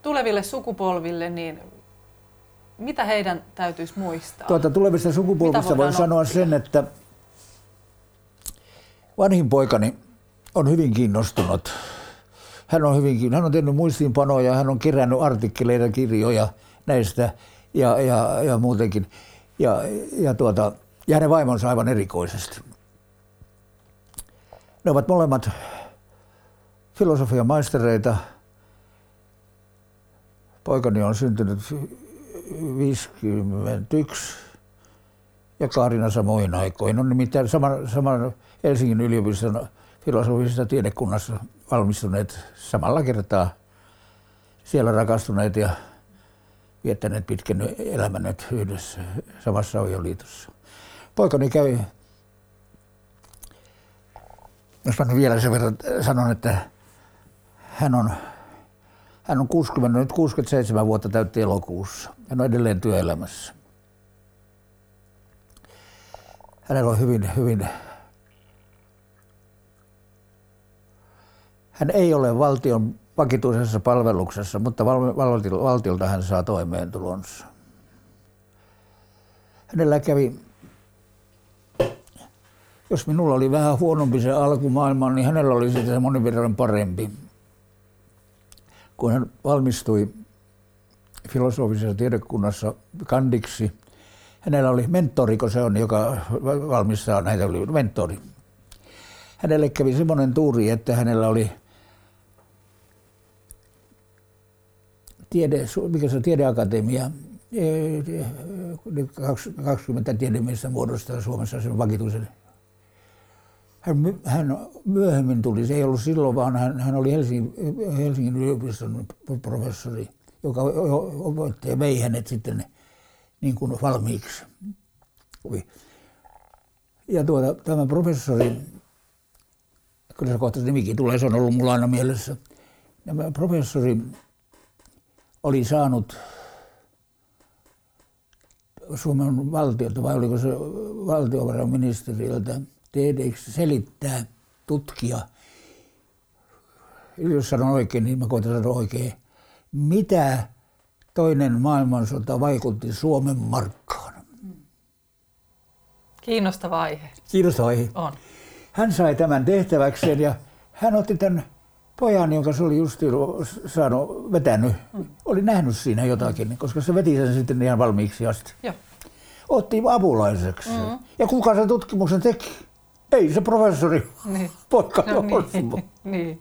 tuleville sukupolville, niin mitä heidän täytyisi muistaa? Tuota, tulevista sukupolvista voin sanoa oppia? sen, että vanhin poikani on hyvin kiinnostunut. Hän on, hyvin, hän on tehnyt muistiinpanoja, hän on kerännyt artikkeleita, kirjoja näistä ja, ja, ja muutenkin. Ja, ja, tuota, ja hänen vaimonsa aivan erikoisesti. Ne ovat molemmat filosofian maistereita. Poikani on syntynyt 51 ja Kaarina samoin aikoin. On nimittäin saman, saman Helsingin yliopiston filosofisesta tiedekunnassa valmistuneet samalla kertaa siellä rakastuneet ja viettäneet pitkän elämän yhdessä samassa avioliitossa. Poikani kävi, jos mä vielä sen verran sanon, että hän on, hän on 60, nyt 67 vuotta täytti elokuussa. Hän on edelleen työelämässä. Hänellä on hyvin, hyvin hän ei ole valtion vakituisessa palveluksessa, mutta valtiolta hän saa toimeentulonsa. Hänellä kävi, jos minulla oli vähän huonompi se alkumaailma, niin hänellä oli sitten monin verran parempi. Kun hän valmistui filosofisessa tiedekunnassa kandiksi, hänellä oli mentori, kun se on, joka valmistaa näitä, oli mentori. Hänelle kävi semmoinen tuuri, että hänellä oli tiede, mikä se on tiedeakatemia, 20 tiedemiestä muodostaa Suomessa sen vakituisen. Hän, hän myöhemmin tuli, se ei ollut silloin, vaan hän, hän oli Helsingin, Helsingin yliopiston professori, joka opetti ja vei hänet sitten niin kuin valmiiksi. Ja tuota, tämä professori, kyllä se kohta nimikin tulee, se on ollut mulla aina mielessä. Tämä professori oli saanut Suomen valtiolta, vai oliko se valtiovarainministeriöltä, tehdeiksi selittää, tutkia, jos sanon oikein, niin mä koitan sanoa oikein, mitä toinen maailmansota vaikutti Suomen markkaan. Kiinnostava aihe. Kiinnostava aihe. On. Hän sai tämän tehtäväkseen ja hän otti tämän pojan, jonka se oli just saanut, vetänyt, mm. oli nähnyt siinä jotakin, koska se veti sen sitten ihan valmiiksi asti. Joo. Otti apulaiseksi. Mm. Ja kuka se tutkimuksen teki? Ei se professori, niin. poika no, niin. niin.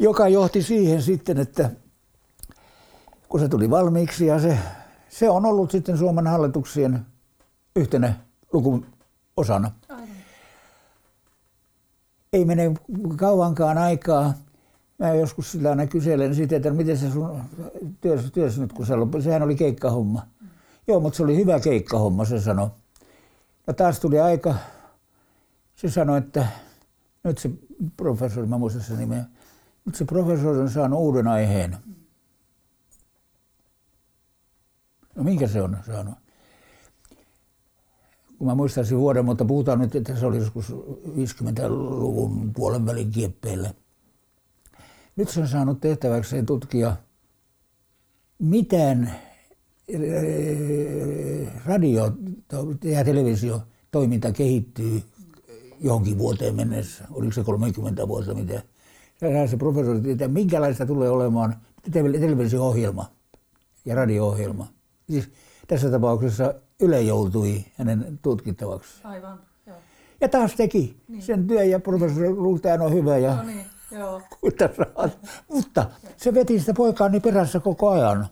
Joka johti siihen sitten, että kun se tuli valmiiksi ja se, se on ollut sitten Suomen hallituksien yhtenä lukun osana. Aivan ei mene kauankaan aikaa. Mä joskus sillä aina kyselen siitä, että miten se sun työssä, työssä nyt, kun se loppui. Sehän oli keikkahomma. Mm. Joo, mutta se oli hyvä keikkahomma, se sanoi. Ja taas tuli aika, se sanoi, että nyt se professori, mä muistan sen nimeä, nyt se professori on saanut uuden aiheen. No minkä se on saanut? kun mä muistaisin vuoden, mutta puhutaan nyt, että se oli joskus 50-luvun puolen välin kieppeillä. Nyt se on saanut tehtäväkseen tutkia, miten eh, radio ja televisio toiminta kehittyy johonkin vuoteen mennessä. Oliko se 30 vuotta mitä? Se, se professori tietää, minkälaista tulee olemaan televisio-ohjelma ja radio-ohjelma. Siis tässä tapauksessa Yle joutui hänen tutkittavaksi. Aivan, joo. Ja taas teki niin. sen työn ja professori Lultean on hyvä. Ja, no niin, joo. Mutta se veti sitä poikaani perässä koko ajan.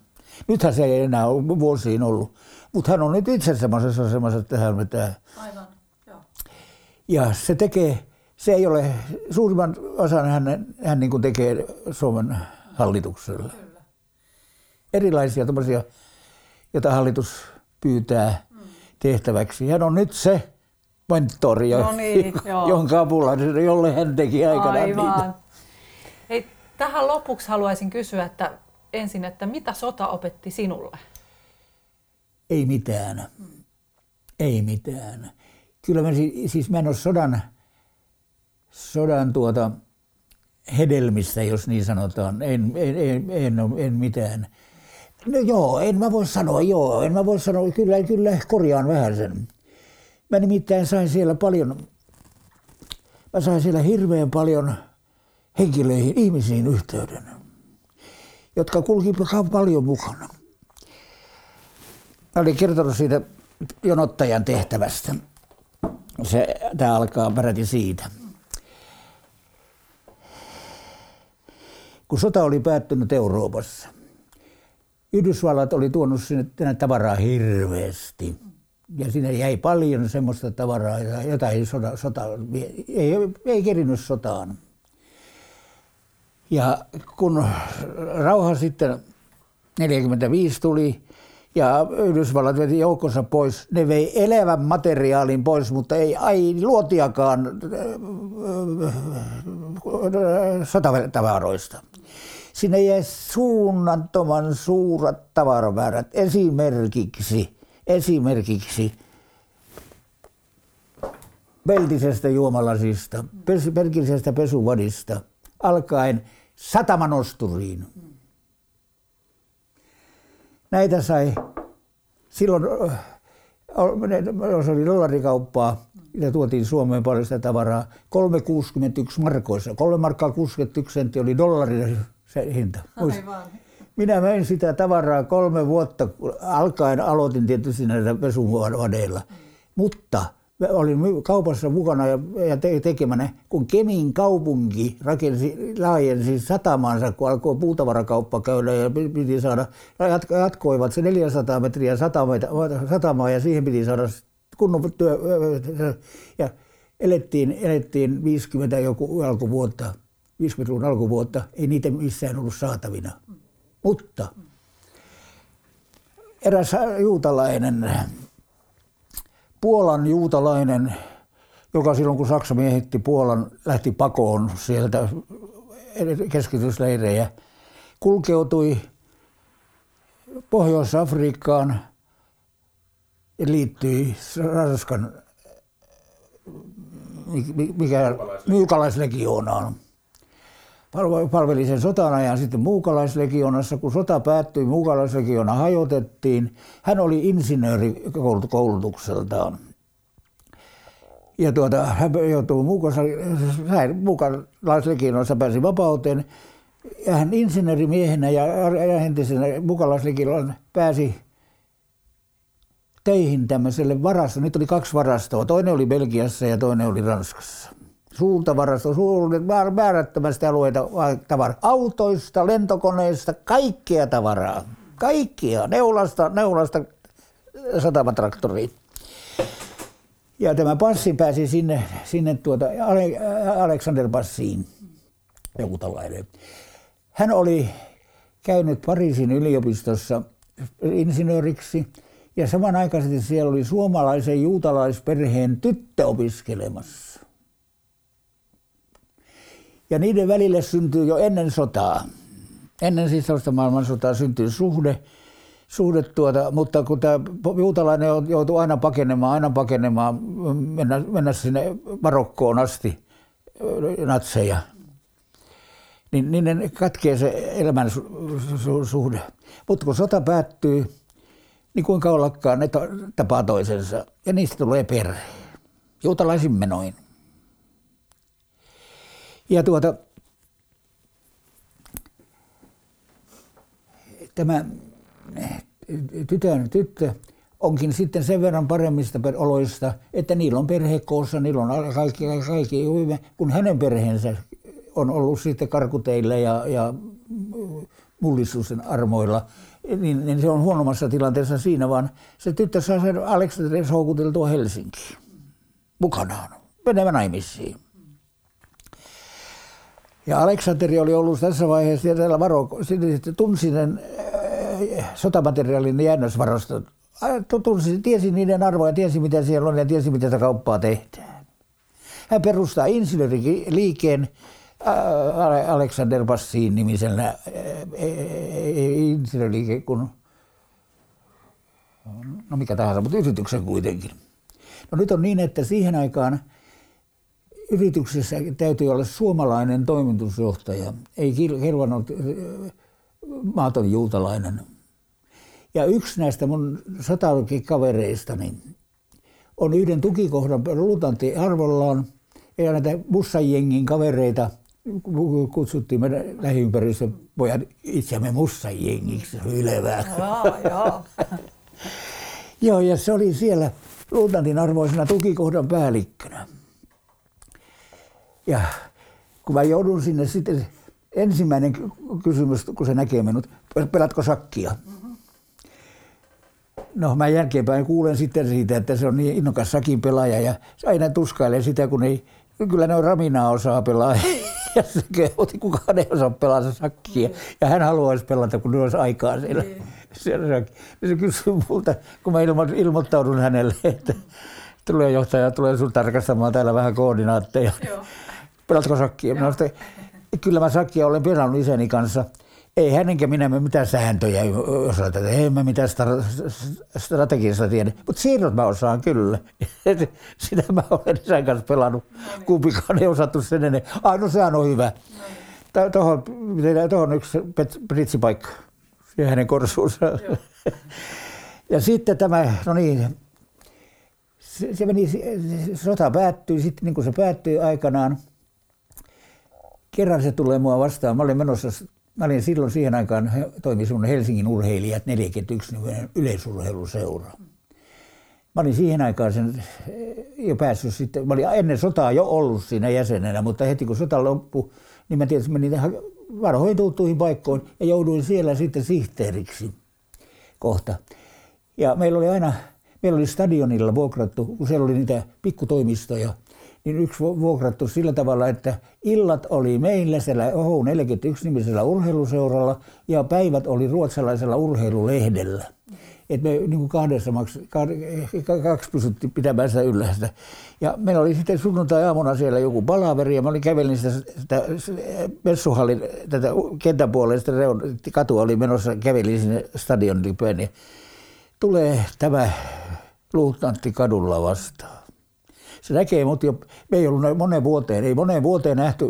Nythän se ei enää ole vuosiin ollut. Mutta hän on nyt itse semmoisessa asemassa, että hän vetää. Aivan. Ja se tekee, se ei ole, suurimman osan hän, hän niin kuin tekee Suomen hallitukselle. Kyllä. Erilaisia tämmöisiä, joita hallitus pyytää tehtäväksi. Hän on nyt se mentori, no niin, jonka avulla, jolle hän teki aikanaan Aivan. niitä. Hei, tähän lopuksi haluaisin kysyä, että ensin, että mitä sota opetti sinulle? Ei mitään. Ei mitään. Kyllä mä siis mä en ole sodan, sodan tuota hedelmistä, jos niin sanotaan. En, en, en, en, en mitään. No joo, en mä voi sanoa, joo, en mä voi sanoa, kyllä, kyllä korjaan vähän sen. Mä nimittäin sain siellä paljon, mä sain siellä hirveän paljon henkilöihin, ihmisiin yhteyden, jotka kulki paljon mukana. Mä olin kertonut siitä jonottajan tehtävästä. Se, tämä alkaa peräti siitä. Kun sota oli päättynyt Euroopassa, Yhdysvallat oli tuonut sinne tänne tavaraa hirveästi. Ja sinne jäi paljon semmoista tavaraa, jota ei, sota, sota, ei, ei kerinyt sotaan. Ja kun rauha sitten 45 tuli ja Yhdysvallat veti joukkonsa pois, ne vei elävän materiaalin pois, mutta ei ai luotiakaan sotatavaroista. Sinne jäi suunnattoman suurat tavaramäärät. Esimerkiksi, esimerkiksi peltisestä juomalasista, pelkisestä pesuvadista, alkaen satamanosturiin. Näitä sai silloin, se oli dollarikauppaa, ja tuotiin Suomeen paljon sitä tavaraa, 3,61 markoissa. 3 markkaa 61 sentti oli dollari se hinta. Aivan. Minä möin sitä tavaraa kolme vuotta, alkaen aloitin tietysti näitä pesuvadeilla. Mutta olin kaupassa mukana ja, ja te, tekemänä, kun Kemin kaupunki rakensi, laajensi satamansa, kun alkoi puutavarakauppa käydä ja piti saada, jatkoivat se 400 metriä satamaa ja siihen piti saada kunnon työ, ja elettiin, elettiin 50 joku alkuvuotta, 50-luvun alkuvuotta, ei niitä missään ollut saatavina. Mutta eräs juutalainen Puolan juutalainen, joka silloin kun Saksa miehitti Puolan, lähti pakoon sieltä keskitysleirejä, kulkeutui Pohjois-Afrikkaan ja liittyi Ranskan mikä, myykalaislegioonaan palveli sen sotan ajan sitten muukalaislegionassa. Kun sota päättyi, muukalaislegiona hajotettiin. Hän oli insinööri koulutukseltaan. Ja tuota, hän joutui muukalaislegionassa, pääsi vapauteen. Ja hän insinöörimiehenä ja, entisenä muukalaislegionassa pääsi töihin tämmöiselle varastoon. Nyt oli kaksi varastoa. Toinen oli Belgiassa ja toinen oli Ranskassa suuntavarasto, suuret määrättömästi alueita tavaraa. Autoista, lentokoneista, kaikkea tavaraa. Kaikkia, neulasta, neulasta satamatraktoriin. Ja tämä passi pääsi sinne, sinne tuota, Alexander Passiin, joku tällainen. Hän oli käynyt Pariisin yliopistossa insinööriksi ja samanaikaisesti siellä oli suomalaisen juutalaisperheen tyttö opiskelemassa ja niiden välille syntyy jo ennen sotaa, ennen siis toista maailmansotaa syntyy suhde, suhde tuota, mutta kun tämä juutalainen joutuu aina pakenemaan, aina pakenemaan, mennä, mennä sinne Marokkoon asti natseja, niin, niin ne katkee se elämän su, su, suhde. Mutta kun sota päättyy, niin kuinka ollakaan ne tapaa toisensa ja niistä tulee perhe. Juutalaisin menoin. Ja tuota, tämä tytön, tyttö onkin sitten sen verran paremmista oloista, että niillä on perhe koossa, niillä on kaikki, kaikki hyvä, kun hänen perheensä on ollut sitten karkuteille ja, ja mullistusten armoilla, niin, niin se on huonommassa tilanteessa siinä, vaan se tyttö saa sen Aleksanterin houkuteltua Helsinkiin mukanaan, menemään naimisiin. Ja Aleksanteri oli ollut tässä vaiheessa täällä varo, sitten tunsi sen äh, sotamateriaalin jäännösvarastot. Tunsi, tiesi niiden arvoja, tiesi mitä siellä on ja tiesi mitä sitä kauppaa tehdään. Hän perustaa insinööriliikkeen äh, Alexander Bassin nimisellä äh, insinööriliike, kun no mikä tahansa, mutta yrityksen kuitenkin. No nyt on niin, että siihen aikaan – yrityksessä täytyy olla suomalainen toimitusjohtaja, ei kelvannut maaton juutalainen. Ja yksi näistä mun kavereistani on yhden tukikohdan lutanti arvollaan, ja näitä mussajengin kavereita kutsuttiin meidän lähiympäristön pojat itseämme mussajengiksi, ylevää. Joo, joo. Joo, ja se oli siellä luutnantin arvoisena tukikohdan päällikkönä. Ja kun mä joudun sinne sitten, ensimmäinen kysymys, kun se näkee minut, pelatko sakkia? No mä jälkeenpäin kuulen sitten siitä, että se on niin innokas sakin pelaaja ja se aina tuskailee sitä, kun ei, kyllä ne on raminaa osaa pelaa. Ja se kehotti, kukaan ei osaa pelata sakkia. Ja hän haluaisi pelata, kun olisi aikaa siellä. siellä sakki. Se kysyy multa, kun mä ilmo, ilmoittaudun hänelle, että tulee johtaja, tulee sun tarkastamaan täällä vähän koordinaatteja. Pelatko sakkia? Minä sanoin, kyllä mä sakkia olen pelannut isäni kanssa – ei hän enkä minä me mitään sääntöjä osata, ei mä mitään strategiasta tiedä, mutta siirrot mä osaan kyllä. Sitä mä olen isän kanssa pelannut, kumpikaan ei osattu sen ennen. Ai no sehän on hyvä. Tuohon, tuohon yksi pritsipaikka, ja hänen korsuunsa. ja sitten tämä, no niin, se, se meni, sota päättyi sitten niin kuin se päättyi aikanaan. Kerran se tulee mua vastaan. Mä olin menossa Mä olin silloin siihen aikaan, toimin sun Helsingin urheilijat 41 yleisurheiluseura. Mä olin siihen aikaan sen jo päässyt sitten, mä olin ennen sotaa jo ollut siinä jäsenenä, mutta heti kun sota loppui, niin mä tietysti menin tähän varhoin tuttuihin paikkoihin ja jouduin siellä sitten sihteeriksi kohta. Ja meillä oli aina, meillä oli stadionilla vuokrattu, kun siellä oli niitä pikkutoimistoja, niin yksi vuokrattu sillä tavalla, että illat oli meillä siellä Oho 41 nimisellä urheiluseuralla ja päivät oli ruotsalaisella urheilulehdellä. Että me niin kuin kahdessa maks, kaksi pysytti pitämään sitä yllä. Ja meillä oli sitten sunnuntai-aamuna siellä joku palaveri ja mä olin kävelin sitä, sitä messuhallin, tätä kentän puolelle, sitä katua oli menossa, kävelin sinne stadionille päin. Ja tulee tämä luutnantti kadulla vastaan se näkee mut jo, me ei ollut monen vuoteen, ei moneen vuoteen nähty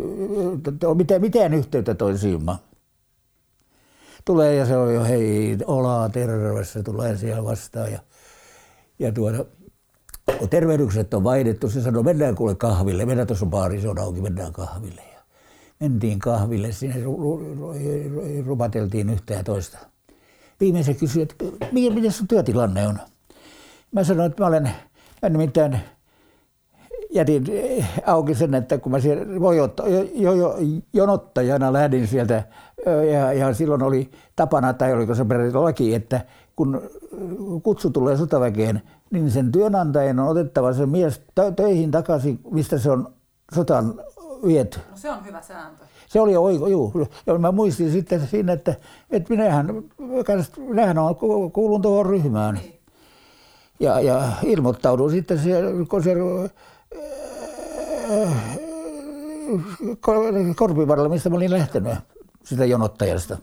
mitään, mitään yhteyttä toisiimme. Tulee ja se on jo hei, olaa terve, tulee siellä vastaan ja, ja tuoda, kun tervehdykset on vaihdettu, se sanoi, mennään kuule kahville, mennään tuossa baari, se on auki, mennään kahville. Ja mentiin kahville, sinne rupateltiin yhtä ja toista. Viimeisen kysyi, että miten sun työtilanne on? Mä sanoin, että mä olen, mä nimittäin jätin eh, auki sen, että kun mä siellä jo, jo, jonottajana lähdin sieltä ja, ja silloin oli tapana, tai oliko se laki, että kun kutsu tulee sotaväkeen, niin sen työnantajan on otettava se mies töihin takaisin, mistä se on sotaan viety. No se on hyvä sääntö. Se oli oiko, juu. Ja mä muistin sitten siinä, että, että minähän, minähän on, kuulun tuohon ryhmään. Niin. Ja, ja ilmoittaudun sitten siellä, kun se Korpivarrella, mistä mä olin lähtenyt sitä jonottajasta.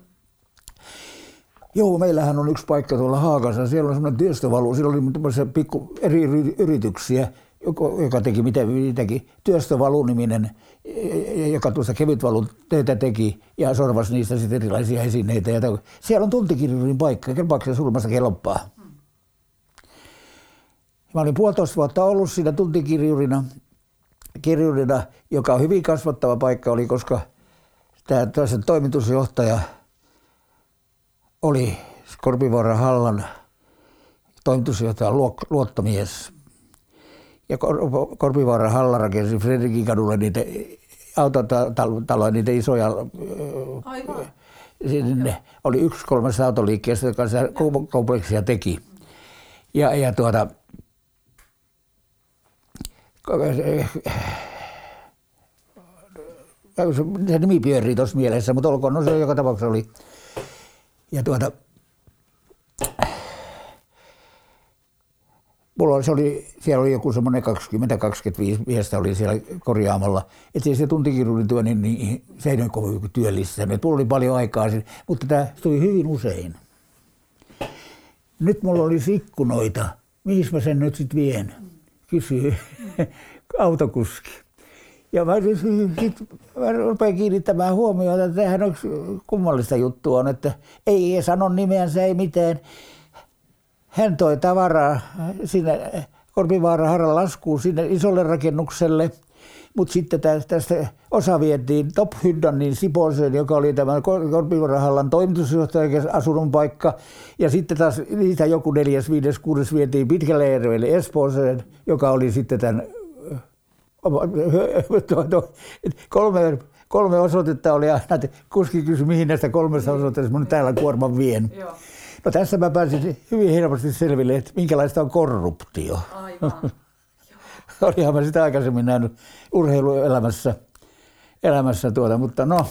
Joo, meillähän on yksi paikka tuolla Haakassa, siellä on semmoinen työstövalu, siellä oli pikku eri yrityksiä, joka teki mitä, mitäkin, työstövalu-niminen, joka tuosta kevytvalun töitä teki ja sorvasi niistä sitten erilaisia esineitä. Siellä on tuntikirjurin paikka, kelpaako sulmasta kelpaa. Mä olin puolitoista vuotta ollut siinä tuntikirjurina kirjurina, joka on hyvin kasvattava paikka oli, koska tämä toimitusjohtaja oli Korpivuoren Hallan toimitusjohtaja luottomies. Ja Korpivuoren Halla rakensi Fredrikin kadulle niitä autotaloja, niitä isoja Aivan. Sinne oli yksi kolmesta autoliikkeestä, joka sitä kompleksia teki. Ja, ja tuota, se nimi pyörii tuossa mielessä, mutta olkoon, no se joka tapauksessa oli. Ja tuota, mulla se oli, siellä oli joku semmoinen 20-25 miestä oli siellä korjaamalla. Että se tuntikirurgityö, niin, niin se ei ole kovin työllistänyt. Oli paljon aikaa, mutta tämä tuli hyvin usein. Nyt mulla olisi ikkunoita. Mihin mä sen nyt sitten vien? Kysyy autokuski. Ja mä, sit, mä rupean kiinnittämään huomioon, että tämähän on kummallista juttua on, että ei sano nimeänsä, ei mitään. Hän toi tavaraa sinne Korpivaara Harran laskuun sinne isolle rakennukselle. Mutta sitten tästä osa vietiin Top Hyddanin Siposeen, joka oli tämä Korpivarahallan toimitusjohtajan asunnon paikka. Ja sitten taas niitä joku neljäs, viides, kuudes vietiin Pitkälle järvelle Espooseen, joka oli sitten tämän kolme, kolme osoitetta oli aina, että kuski kysyi, mihin näistä kolmesta osoitteesta mun täällä kuorman vien. Joo. No tässä mä pääsin hyvin helposti selville, että minkälaista on korruptio. Aivan. Olihan mä sitä aikaisemmin nähnyt urheiluelämässä, elämässä tuota, mutta no.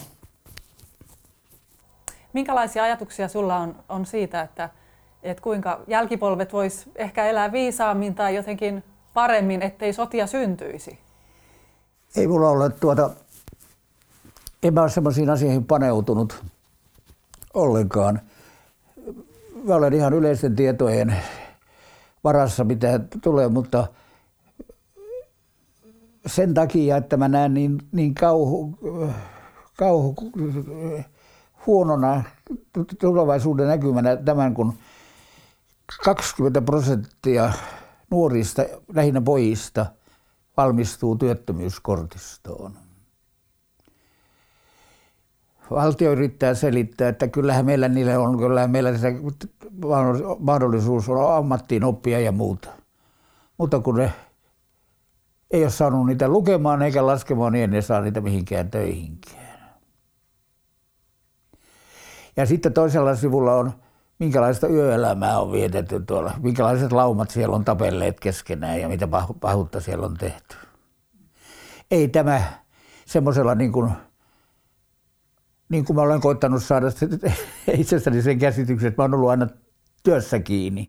Minkälaisia ajatuksia sulla on, on siitä, että, että kuinka jälkipolvet vois ehkä elää viisaammin tai jotenkin paremmin, ettei sotia syntyisi? Ei mulla ole tuota, en mä ole semmoisiin asioihin paneutunut ollenkaan. Mä olen ihan yleisten tietojen varassa, mitä tulee, mutta – sen takia, että mä näen niin, niin kauhu, kauhu, huonona tulevaisuuden näkymänä tämän, kun 20 prosenttia nuorista, lähinnä pojista, valmistuu työttömyyskortistoon. Valtio yrittää selittää, että kyllähän meillä niille on, kyllähän meillä se mahdollisuus on ammattiin oppia ja muuta. Mutta kun ne ei ole saanut niitä lukemaan eikä laskemaan, niin ei saa niitä mihinkään töihinkään. Ja sitten toisella sivulla on, minkälaista yöelämää on vietetty tuolla, minkälaiset laumat siellä on tapelleet keskenään ja mitä pahuutta siellä on tehty. Ei tämä semmoisella niin kuin, niin kuin mä olen koittanut saada itsestäni sen käsityksen, että mä oon ollut aina työssä kiinni.